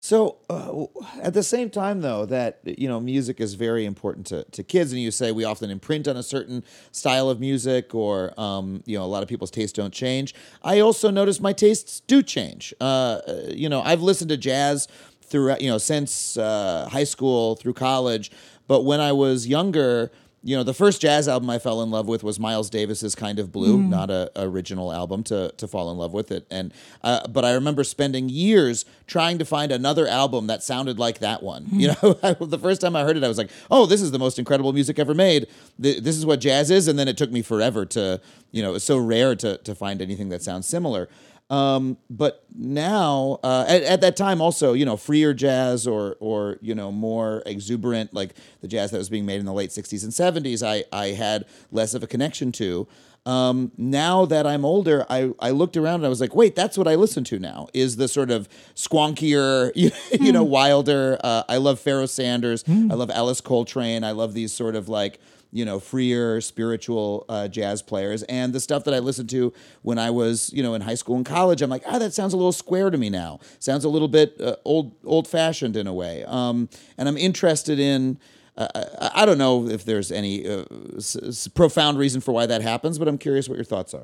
So, uh, at the same time, though, that you know, music is very important to, to kids, and you say we often imprint on a certain style of music, or um, you know, a lot of people's tastes don't change. I also notice my tastes do change. Uh, you know, I've listened to jazz throughout, you know, since uh, high school through college, but when I was younger, you know, the first jazz album I fell in love with was Miles Davis's "Kind of Blue," not a original album to to fall in love with it. And uh, but I remember spending years trying to find another album that sounded like that one. You know, the first time I heard it, I was like, "Oh, this is the most incredible music ever made. Th- This is what jazz is." And then it took me forever to, you know, it's so rare to to find anything that sounds similar. Um, but now, uh, at, at that time, also, you know, freer jazz or, or you know, more exuberant, like the jazz that was being made in the late '60s and '70s, I, I had less of a connection to. Um, now that I'm older, I, I looked around and I was like, wait, that's what I listen to now. Is the sort of squonkier, you, you know, wilder. Uh, I love Pharoah Sanders. I love Alice Coltrane. I love these sort of like you know, freer spiritual uh, jazz players. And the stuff that I listened to when I was, you know, in high school and college, I'm like, ah, that sounds a little square to me now. Sounds a little bit uh, old, old fashioned in a way. Um, and I'm interested in. Uh, I, I don't know if there's any uh, s- s- profound reason for why that happens, but I'm curious what your thoughts are.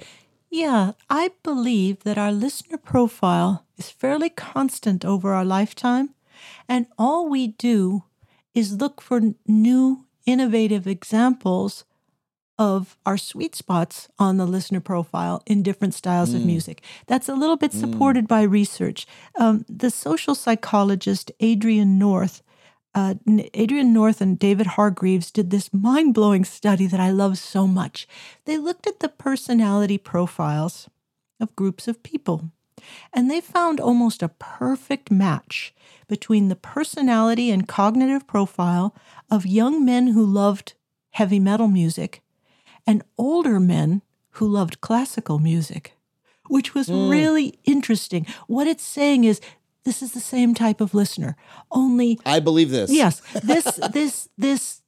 Yeah, I believe that our listener profile is fairly constant over our lifetime, and all we do is look for new, innovative examples of our sweet spots on the listener profile in different styles of music. That's a little bit supported by research. Um, the social psychologist Adrian North uh, Adrian North and David Hargreaves did this mind blowing study that I love so much. They looked at the personality profiles of groups of people, and they found almost a perfect match between the personality and cognitive profile of young men who loved heavy metal music and older men who loved classical music, which was mm. really interesting. What it's saying is this is the same type of listener, only
I believe this.
yes, this this this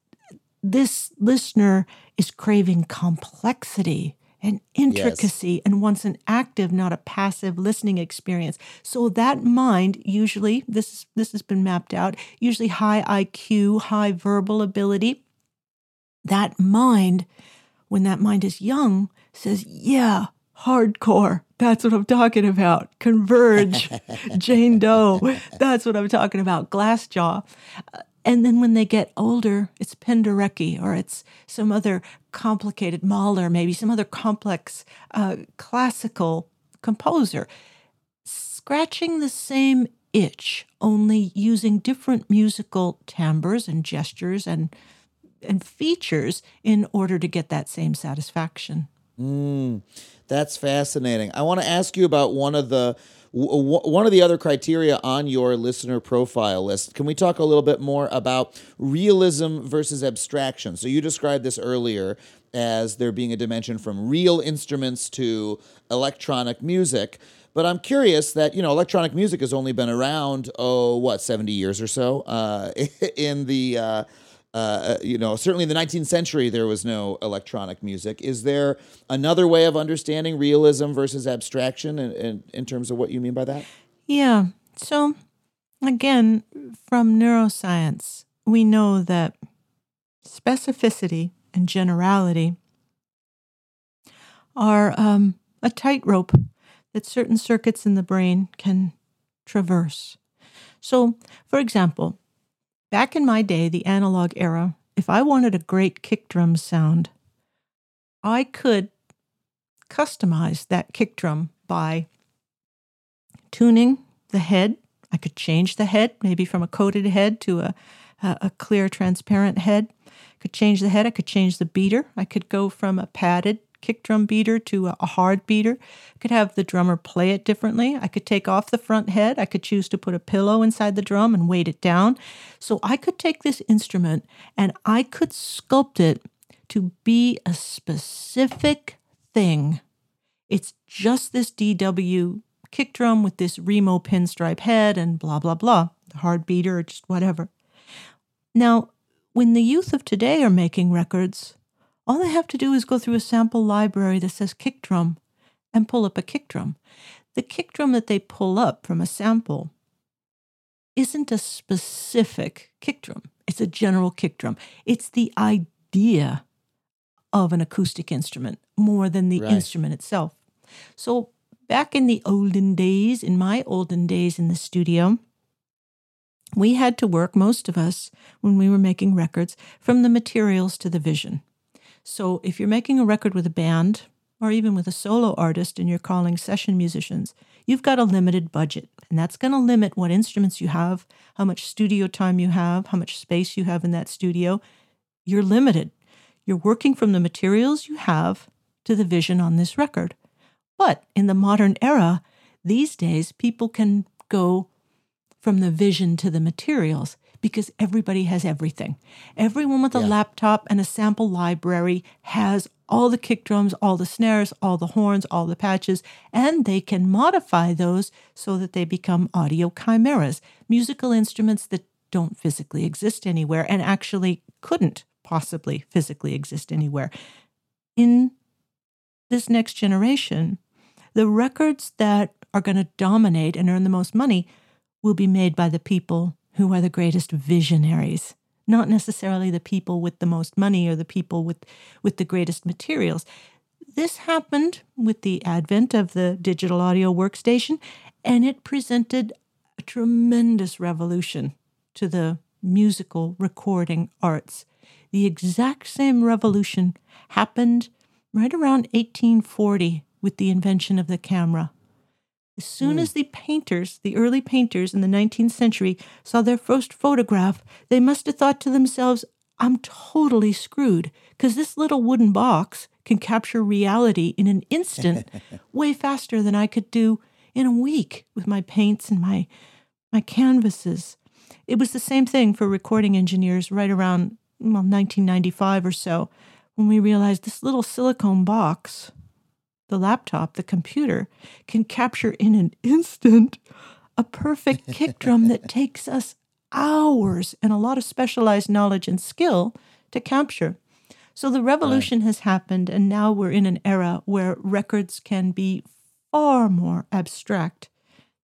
this listener is craving complexity and intricacy and wants an active, not a passive listening experience. So that mind, usually this this has been mapped out, usually high IQ, high verbal ability. That mind, when that mind is young, says, "Yeah, hardcore. That's what I'm talking about. Converge, Jane Doe. That's what I'm talking about. Glassjaw." Uh, And then when they get older, it's Penderecki or it's some other complicated Mahler, maybe some other complex uh, classical composer. Scratching the same itch, only using different musical timbres and gestures and and features in order to get that same satisfaction.
That's fascinating. I want to ask you about one of the w- one of the other criteria on your listener profile list. Can we talk a little bit more about realism versus abstraction? So you described this earlier as there being a dimension from real instruments to electronic music. But I'm curious that you know electronic music has only been around oh what 70 years or so uh, in the uh, uh, you know, certainly in the 19th century, there was no electronic music. Is there another way of understanding realism versus abstraction in, in, in terms of what you mean by that?
Yeah. So, again, from neuroscience, we know that specificity and generality are um, a tightrope that certain circuits in the brain can traverse. So, for example, back in my day, the analog era, if I wanted a great kick drum sound, I could customize that kick drum by tuning the head. I could change the head, maybe from a coated head to a, a, clear, transparent head. I could change the head. I could change the beater. I could go from a padded kick drum beater to a, hard beater. I could have the drummer play it differently. I could take off the front head. I could choose to put a pillow inside the drum and weight it down. So I could take this instrument and I could sculpt it to be a specific thing. It's just this DW kick drum with this Remo pinstripe head and blah, blah, blah, the hard beater or just whatever. Now, when the youth of today are making records, all they have to do is go through a sample library that says kick drum and pull up a kick drum. The kick drum that they pull up from a sample isn't a specific kick drum, it's a general kick drum. It's the idea of an acoustic instrument more than the
Right.
instrument itself. So, back in the olden days, in my olden days in the studio, we had to work, most of us, when we were making records, from the materials to the vision. So, if you're making a record with a band, or even with a solo artist and you're calling session musicians, you've got a limited budget. And that's going to limit what instruments you have, how much studio time you have, how much space you have in that studio. You're limited. You're working from the materials you have to the vision on this record. But in the modern era, these days, people can go from the vision to the materials because everybody has everything. Everyone with a
Yeah.
laptop and a sample library has all the kick drums, all the snares, all the horns, all the patches, and they can modify those so that they become audio chimeras, musical instruments that don't physically exist anywhere and actually couldn't possibly physically exist anywhere. In this next generation, the records that are going to dominate and earn the most money will be made by the people who are the greatest visionaries, not necessarily the people with the most money or the people with, with the greatest materials. This happened with the advent of the digital audio workstation, and it presented a tremendous revolution to the musical recording arts. The exact same revolution happened right around 1840 with the invention of the camera. As soon hmm. as the painters, the early painters in the 19th century, saw their first photograph, they must have thought to themselves, I'm totally screwed because this little wooden box can capture reality in an instant way faster than I could do in a week with my paints and my my canvases. It was the same thing for recording engineers right around well 1995 or so when we realized this little silicone box the laptop, the computer, can capture in an instant a perfect kick drum that takes us hours and a lot of specialized knowledge and skill to capture. So the revolution has happened, and now we're in an era where records can be far more abstract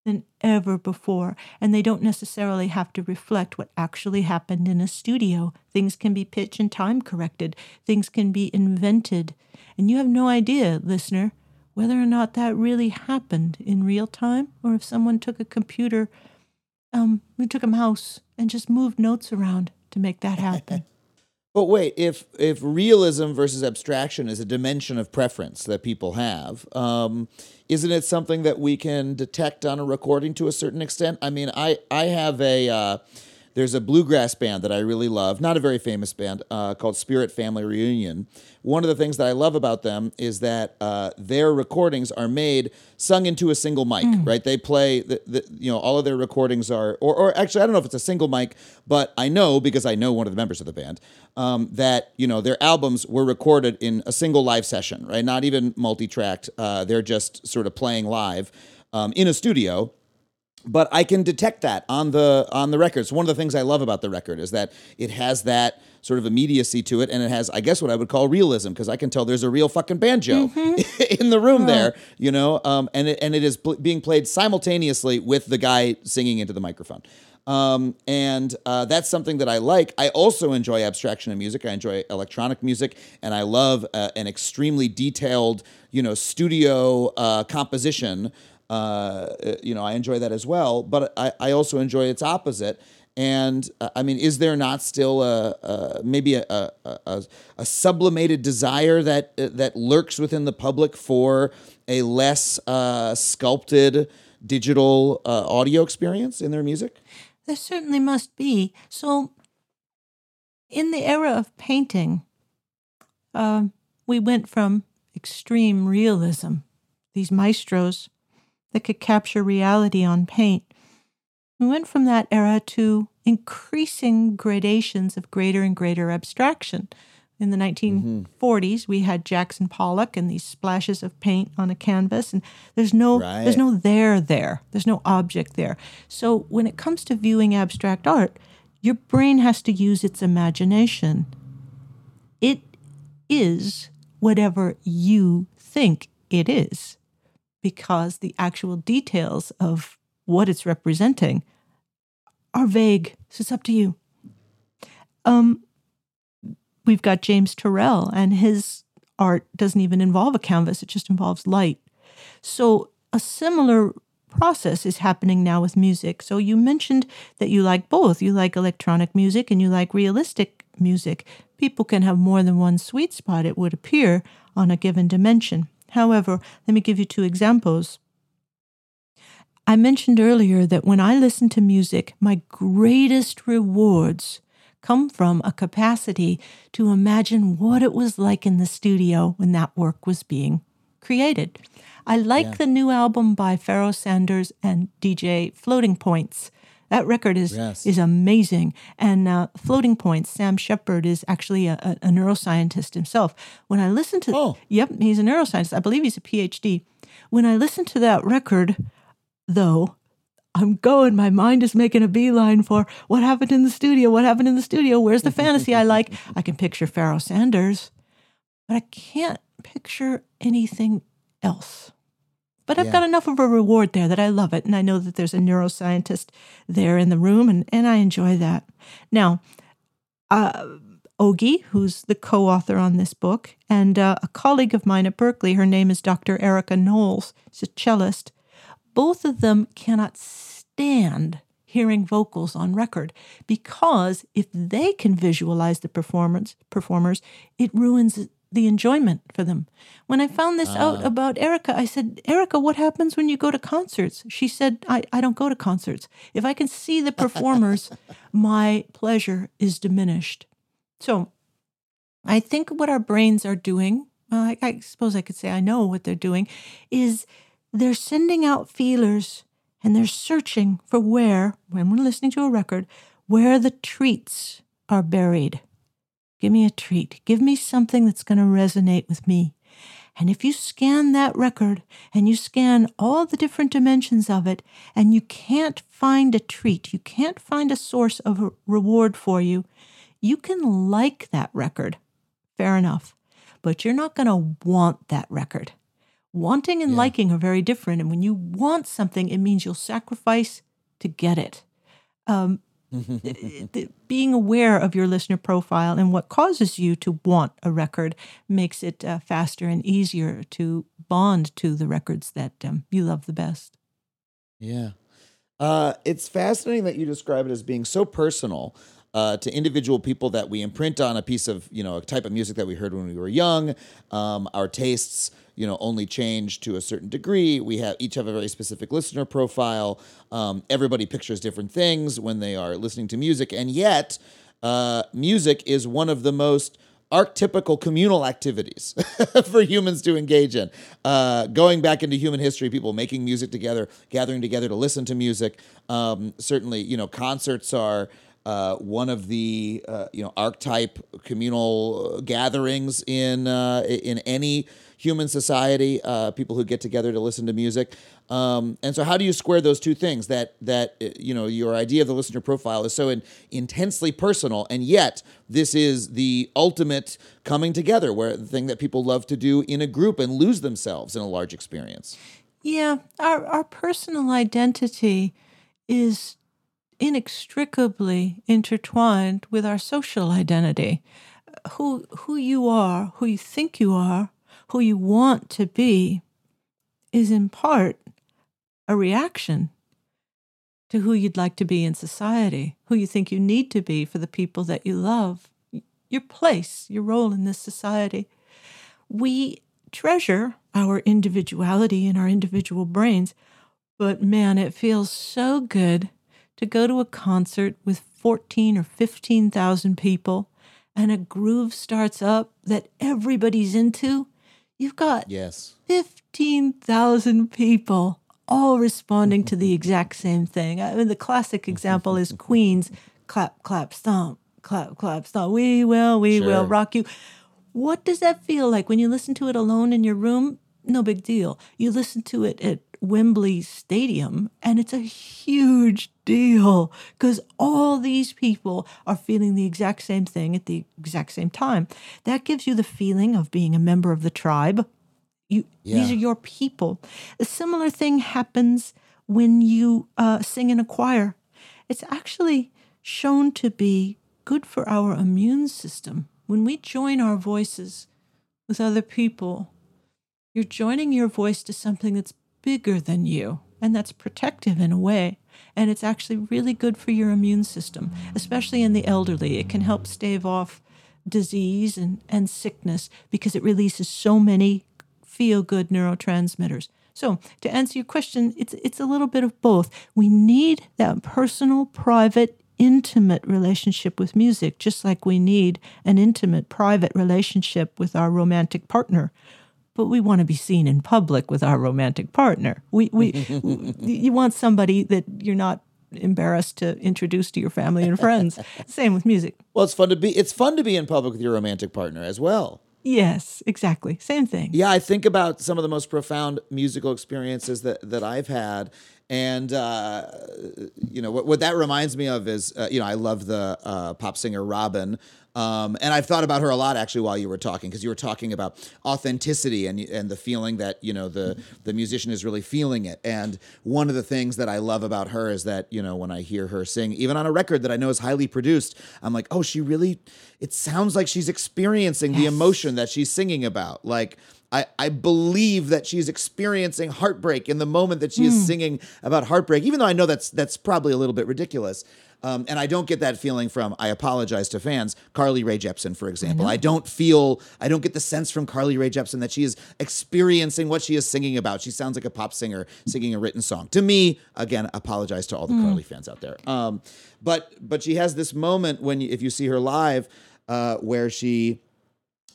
than ever before, and they don't necessarily have to reflect what actually happened in a studio. Things can be pitch and time corrected, things can be invented, and you have no idea, listener, whether or not that really happened in real time or if someone took a computer, um, we took a mouse and just moved notes around to make that happen.
But wait, if if realism versus abstraction is a dimension of preference that people have, um, isn't it something that we can detect on a recording to a certain extent? I mean, I I have a uh, there's a bluegrass band that I really love, not a very famous band, uh, called Spirit Family Reunion. One of the things that I love about them is that uh, their recordings are made sung into a single mic, right? They play the, the you know all of their recordings are, or or actually I don't know if it's a single mic, but I know because I know one of the members of the band um, that you know their albums were recorded in a single live session, right? Not even multi-tracked. Uh, they're just sort of playing live um, in a studio but I can detect that on the on the record. So one of the things I love about the record is that it has that sort of immediacy to it, and it has, I guess, what I would call realism because I can tell there's a real fucking banjo in the room there, you know, um, and it, and it is pl- being played simultaneously with the guy singing into the microphone. Um, and uh, that's something that I like. I also enjoy abstraction in music. I enjoy electronic music, and I love uh, an extremely detailed, you know, studio uh, composition. Uh, you know, I enjoy that as well. But I, I also enjoy its opposite. And uh, I mean, is there not still a, a maybe a, a, a, sublimated desire that uh, that lurks within the public for a less uh, sculpted digital uh, audio experience in their music?
There certainly must be. So, in the era of painting, uh, we went from extreme realism, these maestros that could capture reality on paint. We went from that era to increasing gradations of greater and greater abstraction. In the mm-hmm. 1940s, we had Jackson Pollock and these splashes of paint on a canvas, and there's no
Right.
there's no there there. There's no object there. So when it comes to viewing abstract art, your brain has to use its imagination. It is whatever you think it is, because the actual details of what it's representing are vague. So it's up to you. Um, we've got James Turrell, and his art doesn't even involve a canvas, it just involves light. So, a similar process is happening now with music. So, you mentioned that you like both. You like electronic music and you like realistic music. People can have more than one sweet spot, it would appear, on a given dimension. However, let me give you two examples. I mentioned earlier that when I listen to music, my greatest rewards come from a capacity to imagine what it was like in the studio when that work was being created. I like the new album by Pharoah Sanders and DJ Floating Points. That record is
Yes.
is amazing. And uh, Floating Points, Sam Shepherd is actually a, a, a neuroscientist himself. When I listen to,
Oh.
yep, he's a neuroscientist. I believe he's a PhD. When I listen to that record, though, I'm going. My mind is making a beeline for what happened in the studio. What happened in the studio? Where's the fantasy I like? I can picture Pharoah Sanders, but I can't picture anything else. But I've
Yeah.
got enough of a reward there that I love it. And I know that there's a neuroscientist there in the room, and, and I enjoy that. Now, uh, Ogi, who's the co author on this book, and uh, a colleague of mine at Berklee, her name is Dr. Erica Knowles, she's a cellist. Both of them cannot stand hearing vocals on record because if they can visualize the performance performers, it ruins the enjoyment for them. When I found this out ah. about Erica, I said, Erica, what happens when you go to concerts? She said, I, I don't go to concerts. If I can see the performers, my pleasure is diminished. So I think what our brains are doing, well, I, I suppose I could say I know what they're doing, is they're sending out feelers and they're searching for where, when we're listening to a record, where the treats are buried. Give me a treat. Give me something that's going to resonate with me. And if you scan that record and you scan all the different dimensions of it, and you can't find a treat, you can't find a source of reward for you, you can like that record. Fair enough. But you're not going to want that record. Wanting and liking are very different. And when you want something, it means you'll sacrifice to get it. Um, being aware of your listener profile and what causes you to want a record makes it uh, faster and easier to bond to the records that um, you love the best.
Yeah. Uh, it's fascinating that you describe it as being so personal uh, to individual people that we imprint on a piece of, you know, a type of music that we heard when we were young. Um, our tastes, you know, only change to a certain degree. We have each have a very specific listener profile. Um, everybody pictures different things when they are listening to music, and yet, uh, music is one of the most archetypical communal activities for humans to engage in. Uh, going back into human history, people making music together, gathering together to listen to music. Um, certainly, you know, concerts are. Uh, one of the uh, you know archetype communal gatherings in uh, in any human society, uh, people who get together to listen to music. Um, and so, how do you square those two things? That that uh, you know your idea of the listener profile is so in, intensely personal, and yet this is the ultimate coming together, where the thing that people love to do in a group and lose themselves in a large experience.
Yeah, our our personal identity is inextricably intertwined with our social identity. Who who you are, who you think you are, who you want to be is in part a reaction to who you'd like to be in society, who you think you need to be for the people that you love, your place, your role in this society. We treasure our individuality and our individual brains, but man, it feels so good to go to a concert with 14 or 15,000 people and a groove starts up that everybody's into. You've got
Yes.
15,000 people all responding to the exact same thing. I mean, the classic example is Queen's clap, clap, stomp, clap, clap, stomp. We will, we will rock you. What does that feel like when you listen to it alone in your room? No big deal. You listen to it at Wembley Stadium, and it's a huge deal because all these people are feeling the exact same thing at the exact same time. That gives you the feeling of being a member of the tribe. You, These are your people. A similar thing happens when you uh, sing in a choir. It's actually shown to be good for our immune system. When we join our voices with other people, you're joining your voice to something that's bigger than you and that's protective in a way. And it's actually really good for your immune system, especially in the elderly. It can help stave off disease and, and sickness because it releases so many feel good neurotransmitters. So, to answer your question, it's, it's a little bit of both. We need that personal, private, intimate relationship with music, just like we need an intimate, private relationship with our romantic partner but we want to be seen in public with our romantic partner. We, we, you want somebody that you're not embarrassed to introduce to your family and friends. Same with music.
Well, it's fun to be it's fun to be in public with your romantic partner as well.
Yes, exactly. Same thing.
Yeah, I think about some of the most profound musical experiences that that I've had, and uh, you know what what that reminds me of is uh, you know I love the uh, pop singer Robyn. Um, and I've thought about her a lot actually while you were talking because you were talking about authenticity and and the feeling that you know the the musician is really feeling it. And one of the things that I love about her is that you know when I hear her sing, even on a record that I know is highly produced, I'm like, oh, she really. It sounds like she's experiencing the emotion that she's singing about. Like I, I believe that she's experiencing heartbreak in the moment that she is singing about heartbreak, even though I know that's that's probably a little bit ridiculous. Um, and I don't get that feeling from, I apologize to fans, Carly Rae Jepsen, for example. I, don't feel, I don't get the sense from Carly Rae Jepsen that she is experiencing what she is singing about. She sounds like a pop singer singing a written song. To me, again, apologize to all the Carly fans out there. Um, but but she has this moment when, if you see her live, uh, where she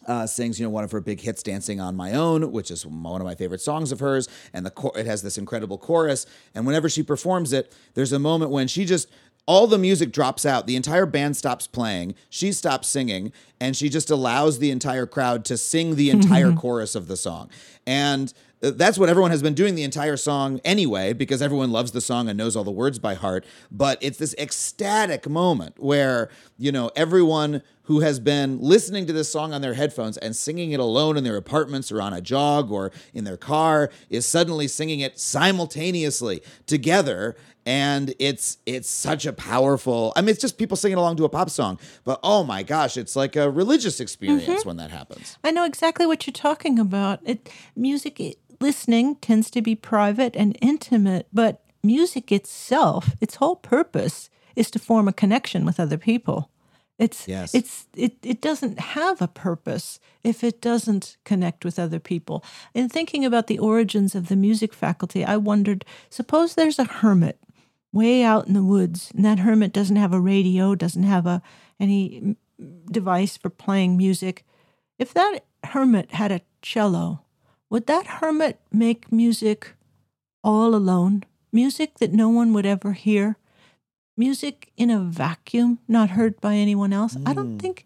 uh, sings, you know, one of her big hits, "Dancing on My Own," which is one of my favorite songs of hers, and the chor- it has this incredible chorus. And whenever she performs it, there's a moment when she just all the music drops out, the entire band stops playing, she stops singing, and she just allows the entire crowd to sing the entire chorus of the song. And uh, that's what everyone has been doing the entire song anyway, because everyone loves the song and knows all the words by heart. But it's this ecstatic moment where, you know, everyone who has been listening to this song on their headphones and singing it alone in their apartments or on a jog or in their car is suddenly singing it simultaneously together and it's it's such a powerful i mean it's just people singing along to a pop song but oh my gosh it's like a religious experience mm-hmm. when that happens
I know exactly what you're talking about. It music it, listening tends to be private and intimate, but music itself, its whole purpose is to form a connection with other people. It's
Yes.
it's it it doesn't have a purpose if it doesn't connect with other people. In thinking about the origins of the music faculty, I wondered, suppose there's a hermit way out in the woods, and that hermit doesn't have a radio, doesn't have a any mm, device for playing music. If that hermit had a cello, would that hermit make music all alone? Music that no one would ever hear? Music in a vacuum, not heard by anyone else? I don't think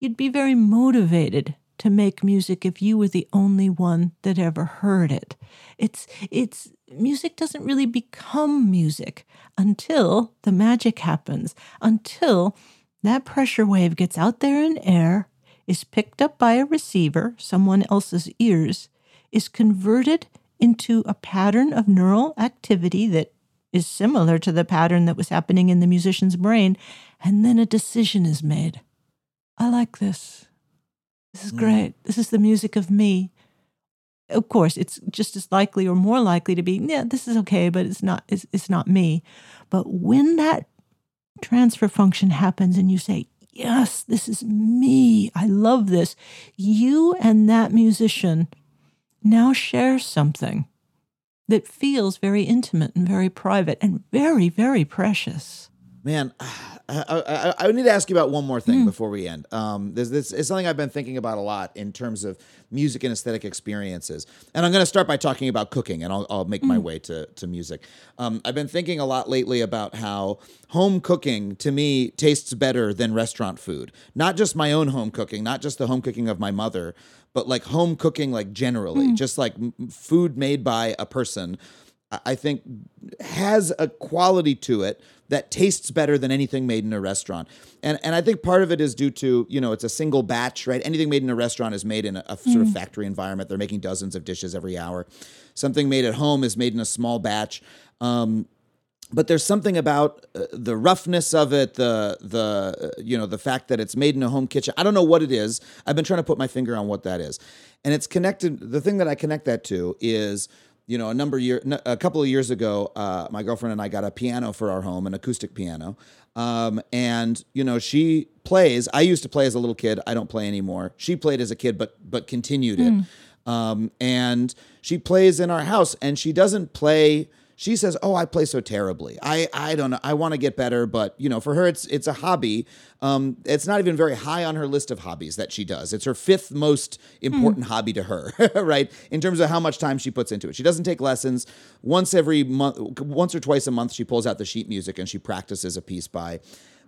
you'd be very motivated to make music if you were the only one that ever heard it. It's it's music doesn't really become music until the magic happens, until that pressure wave gets out there in air, is picked up by a receiver, someone else's ears, is converted into a pattern of neural activity that is similar to the pattern that was happening in the musician's brain. And then a decision is made. I like this. This is hmm. great. This is the music of me. Of course, it's just as likely or more likely to be, yeah, this is okay, but it's not it's, it's not me. But when that transfer function happens and you say, Yes, this is me. I love this. You and that musician now share something that feels very intimate and very private and very, very precious.
Man, I, I, I need to ask you about one more thing before we end. Um, there's this is something I've been thinking about a lot in terms of music and aesthetic experiences, and I'm going to start by talking about cooking, and I'll, I'll make my way to to music. Um, I've been thinking a lot lately about how home cooking to me tastes better than restaurant food. Not just my own home cooking, not just the home cooking of my mother, but like home cooking, like generally, just like m- food made by a person. I think has a quality to it that tastes better than anything made in a restaurant. And and I think part of it is due to, you know, it's a single batch, right? Anything made in a restaurant is made in a, a sort of factory environment. They're making dozens of dishes every hour. Something made at home is made in a small batch. Um, but there's something about uh, the roughness of it, the the uh, you know the fact that it's made in a home kitchen. I don't know what it is. I've been trying to put my finger on what that is, and it's connected. The thing that I connect that to is you know a number of year, a couple of years ago, uh, my girlfriend and I got a piano for our home, an acoustic piano, um, and you know she plays. I used to play as a little kid. I don't play anymore. She played as a kid, but but continued it. Um, and she plays in our house, and she doesn't play she says, "Oh, I play so terribly. I I don't know. I want to get better, but you know, for her, it's it's a hobby. Um, it's not even very high on her list of hobbies that she does. It's her fifth most important hobby to her, right? In terms of how much time she puts into it. She doesn't take lessons. Once every month, once or twice a month, she pulls out the sheet music and she practices a piece by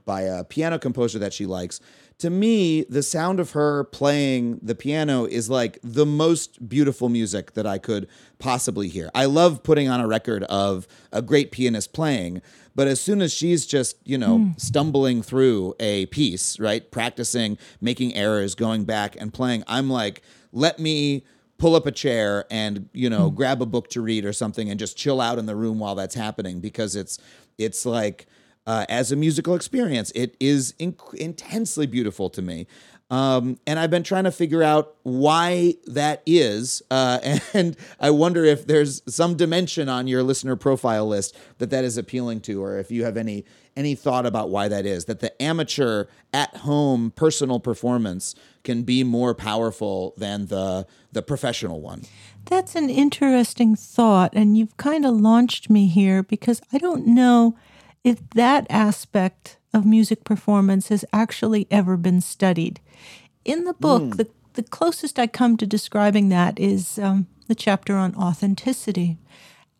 by a piano composer that she likes. To me, the sound of her playing the piano is like the most beautiful music that I could possibly hear. I love putting on a record of a great pianist playing, but as soon as she's just, you know, hmm. stumbling through a piece, right? Practicing, making errors, going back and playing, I'm like, let me pull up a chair and you know hmm. grab a book to read or something and just chill out in the room while that's happening because it's it's like uh, as a musical experience it is intensely beautiful to me um, and I've been trying to figure out why that is, uh, and I wonder if there's some dimension on your listener profile list that that is appealing to, or if you have any any thought about why that is. That the amateur at home personal performance can be more powerful than the the professional one.
That's an interesting thought, and you've kind of launched me here because I don't know if that aspect of music performance has actually ever been studied. In the book, the, the closest I come to describing that is um, the chapter on authenticity.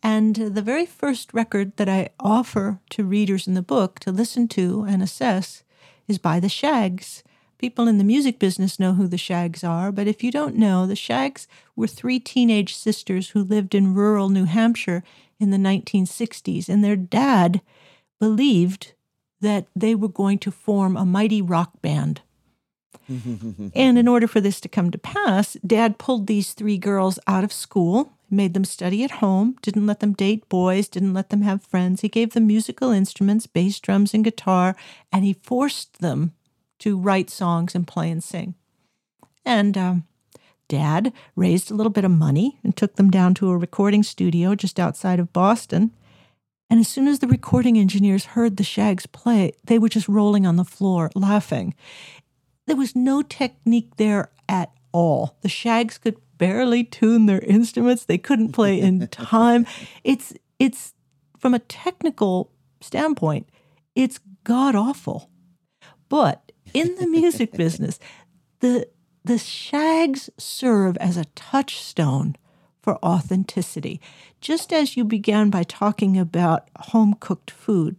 And the very first record that I offer to readers in the book to listen to and assess is by the Shags. People in the music business know who the Shags are, but if you don't know, the Shags were three teenage sisters who lived in rural New Hampshire in the 1960s, and their dad believed that they were going to form a mighty rock band. and in order for this to come to pass, dad pulled these three girls out of school, made them study at home, didn't let them date boys, didn't let them have friends. He gave them musical instruments, bass, drums, and guitar, and he forced them to write songs and play and sing. And um, dad raised a little bit of money and took them down to a recording studio just outside of Boston. And as soon as the recording engineers heard the Shags play, they were just rolling on the floor laughing. There was no technique there at all. The Shags could barely tune their instruments. They couldn't play in time. It's it's from a technical standpoint, it's god awful. But in the music business, the the Shags serve as a touchstone for authenticity. Just as you began by talking about home cooked food,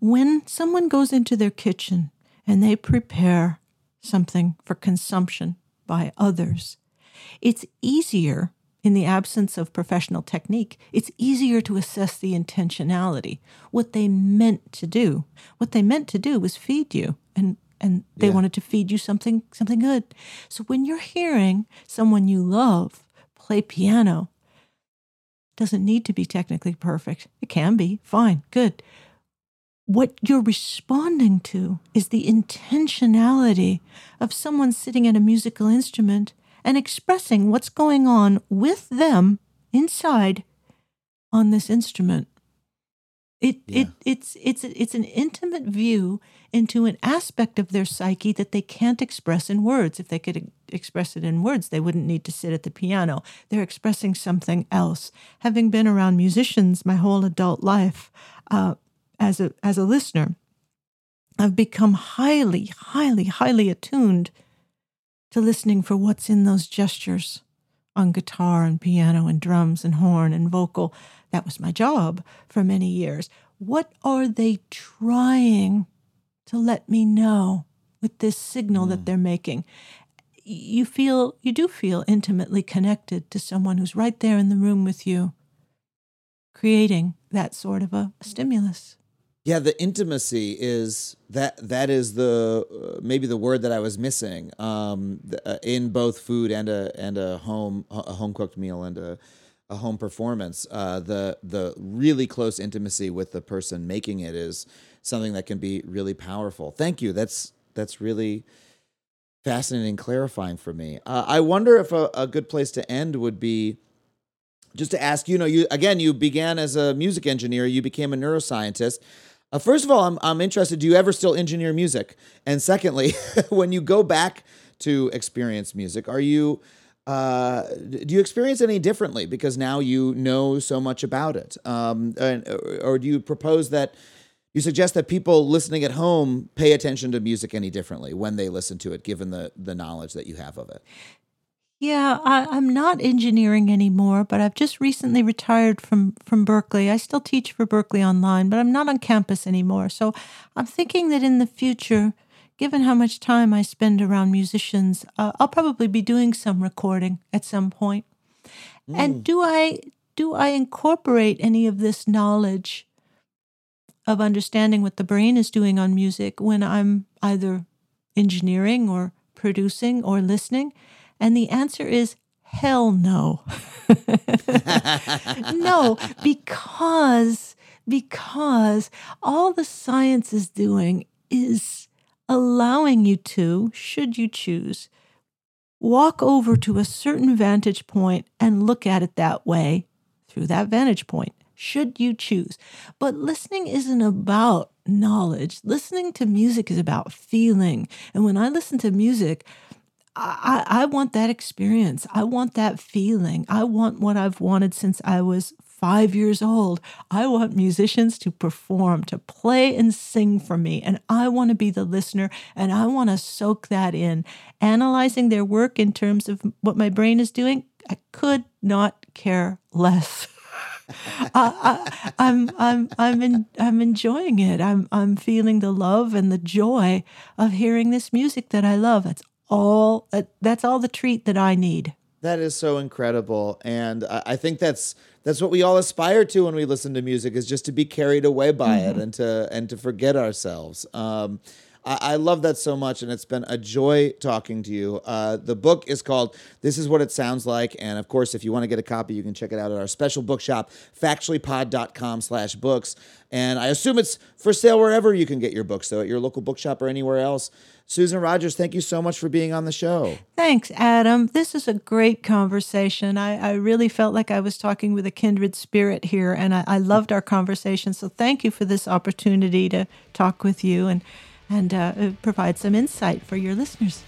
when someone goes into their kitchen and they prepare something for consumption by others, it's easier, in the absence of professional technique, it's easier to assess the intentionality, what they meant to do. What they meant to do was feed you and and they
Yeah.
wanted to feed you something something good. So when you're hearing someone you love play piano, doesn't need to be technically perfect. It can be. Fine. Good. What you're responding to is the intentionality of someone sitting at a musical instrument and expressing what's going on with them inside on this instrument. It,
Yeah.
it it's it's it's an intimate view into an aspect of their psyche that they can't express in words. If they could express it in words, they wouldn't need to sit at the piano. They're expressing something else. Having been around musicians my whole adult life, uh, as a as a listener, I've become highly, highly, highly attuned to listening for what's in those gestures on guitar and piano and drums and horn and vocal. That was my job for many years. What are they trying to let me know with this signal that hmm. they're making? You feel, you do feel intimately connected to someone who's right there in the room with you, creating that sort of a stimulus.
Yeah, the intimacy is that that is the uh, maybe the word that I was missing um, th- uh, in both food and a and a home a home cooked meal and a, a home performance. Uh, the the really close intimacy with the person making it is something that can be really powerful. Thank you. That's that's really fascinating, clarifying for me. Uh, I wonder if a, a good place to end would be just to ask you know you again you began as a music engineer you became a neuroscientist uh, first of all I'm, I'm interested do you ever still engineer music? And secondly when you go back to experience music are you uh, do you experience any differently because now you know so much about it? Um, and, or do you propose that you suggest that people listening at home pay attention to music any differently when they listen to it given the the knowledge that you have of it
Yeah, I, I'm not engineering anymore, but I've just recently retired from from Berklee. I still teach for Berklee online, but I'm not on campus anymore. So I'm thinking that in the future, given how much time I spend around musicians, uh, I'll probably be doing some recording at some point. And do I do I incorporate any of this knowledge of understanding what the brain is doing on music when I'm either engineering or producing or listening? And the answer is hell no. no, because because all the science is doing is allowing you to, should you choose, walk over to a certain vantage point and look at it that way through that vantage point, should you choose. But listening isn't about knowledge. Listening to music is about feeling. And when I listen to music, I, I want that experience. I want that feeling. I want what I've wanted since I was five years old. I want musicians to perform, to play and sing for me. And I want to be the listener and I want to soak that in. Analyzing their work in terms of what my brain is doing, I could not care less. I, I, I'm I'm I'm in, I'm enjoying it. I'm I'm feeling the love and the joy of hearing this music that I love. That's all. that- That's all the treat that I need.
That is so incredible, and I I think that's that's what we all aspire to when we listen to music is just to be carried away by it and to and to forget ourselves. Um, I, I love that so much, and it's been a joy talking to you. Uh, the book is called "This Is What It Sounds Like," and of course, if you want to get a copy, you can check it out at our special bookshop, factuallypod.com slash books. And I assume it's for sale wherever you can get your books, though at your local bookshop or anywhere else. Susan Rogers, thank you so much for being on the show.
Thanks, Adam. This is a great conversation. I, I really felt like I was talking with a kindred spirit here, and I, I loved our conversation. So thank you for this opportunity to talk with you and and uh, provide some insight for your listeners.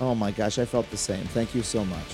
Oh my gosh, I felt the same. Thank you so much.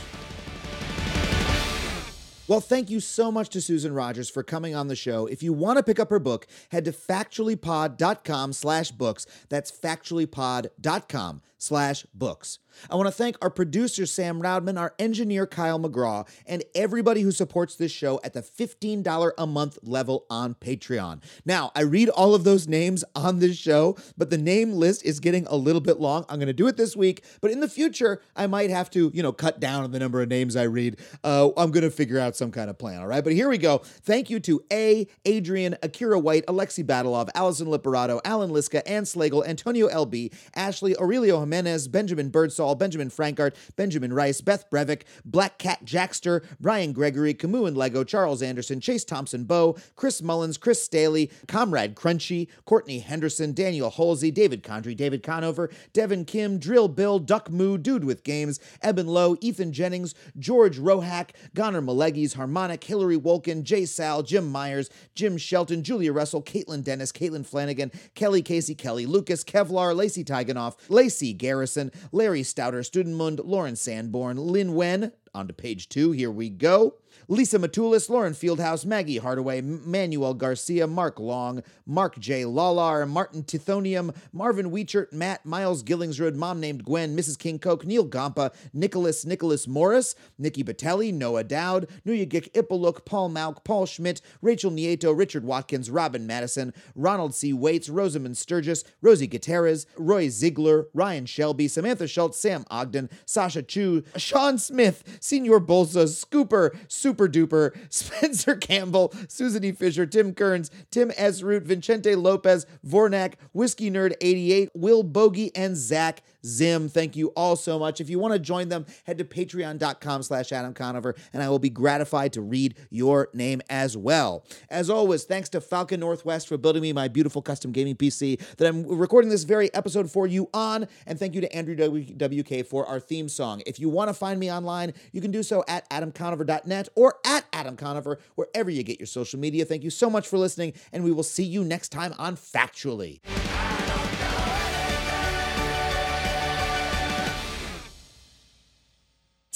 Well, thank you so much to Susan Rogers for coming on the show. If you want to pick up her book, head to factuallypod.com slash books. That's factuallypod.com slash books. I want to thank our producer, Sam Roudman, our engineer, Kyle McGraw, and everybody who supports this show at the $15 a month level on Patreon. Now, I read all of those names on this show, but the name list is getting a little bit long. I'm going to do it this week, but in the future, I might have to, you know, cut down on the number of names I read. Uh, I'm going to figure out some kind of plan, all right? But here we go. Thank you to A, Adrian, Akira White, Alexi Badalov, Allison Liperato, Alan Liska, Ann Slagle, Antonio LB, Ashley, Aurelio Jimenez, Benjamin Birdsall, Benjamin Frankart, Benjamin Rice, Beth Brevik, Black Cat Jackster, Brian Gregory, Camus and Lego, Charles Anderson, Chase Thompson Bow, Chris Mullins, Chris Staley, Comrade Crunchy, Courtney Henderson, Daniel Holsey, David Condry, David Conover, Devin Kim, Drill Bill, Duck Moo, Dude with Games, Eben Lowe, Ethan Jennings, George Rohack, Goner Malegis, Harmonic, Hillary Wolkin, Jay Sal, Jim Myers, Jim Shelton, Julia Russell, Caitlin Dennis, Caitlin Flanagan, Kelly Casey, Kelly Lucas, Kevlar, Lacey Tiganoff, Lacey Garrison, Larry Stouter, Studenmund, Lauren Sanborn, Lin Wen. On to page two. Here we go. Lisa Matulis, Lauren Fieldhouse, Maggie Hardaway, Manuel Garcia, Mark Long, Mark J. Lallar, Martin Tithonium, Marvin Weichert, Matt, Miles Gillingsrud, Mom Named Gwen, Mrs. King Coke, Neil Gompa, Nicholas, Nicholas Morris, Nikki Batelli, Noah Dowd, Nuyagik Ipaluk, Paul Malk, Paul Schmidt, Rachel Nieto, Richard Watkins, Robin Madison, Ronald C. Waits, Rosamond Sturgis, Rosie Gutierrez, Roy Ziegler, Ryan Shelby, Samantha Schultz, Sam Ogden, Sasha Chu, Sean Smith, Senior Bolsa, Scooper, Super Duper, Spencer Campbell, Susan E. Fisher, Tim Kearns, Tim S. Root, Vincente Lopez, Vornak, Whiskey Nerd 88, Will Bogey, and Zach Zim. Thank you all so much. If you want to join them, head to patreon.com slash Adam Conover, and I will be gratified to read your name as well. As always, thanks to Falcon Northwest for building me my beautiful custom gaming PC that I'm recording this very episode for you on, and thank you to Andrew WK for our theme song. If you want to find me online, you can do so at adamconover.net or at Adam Conover, wherever you get your social media. Thank you so much for listening, and we will see you next time on Factually.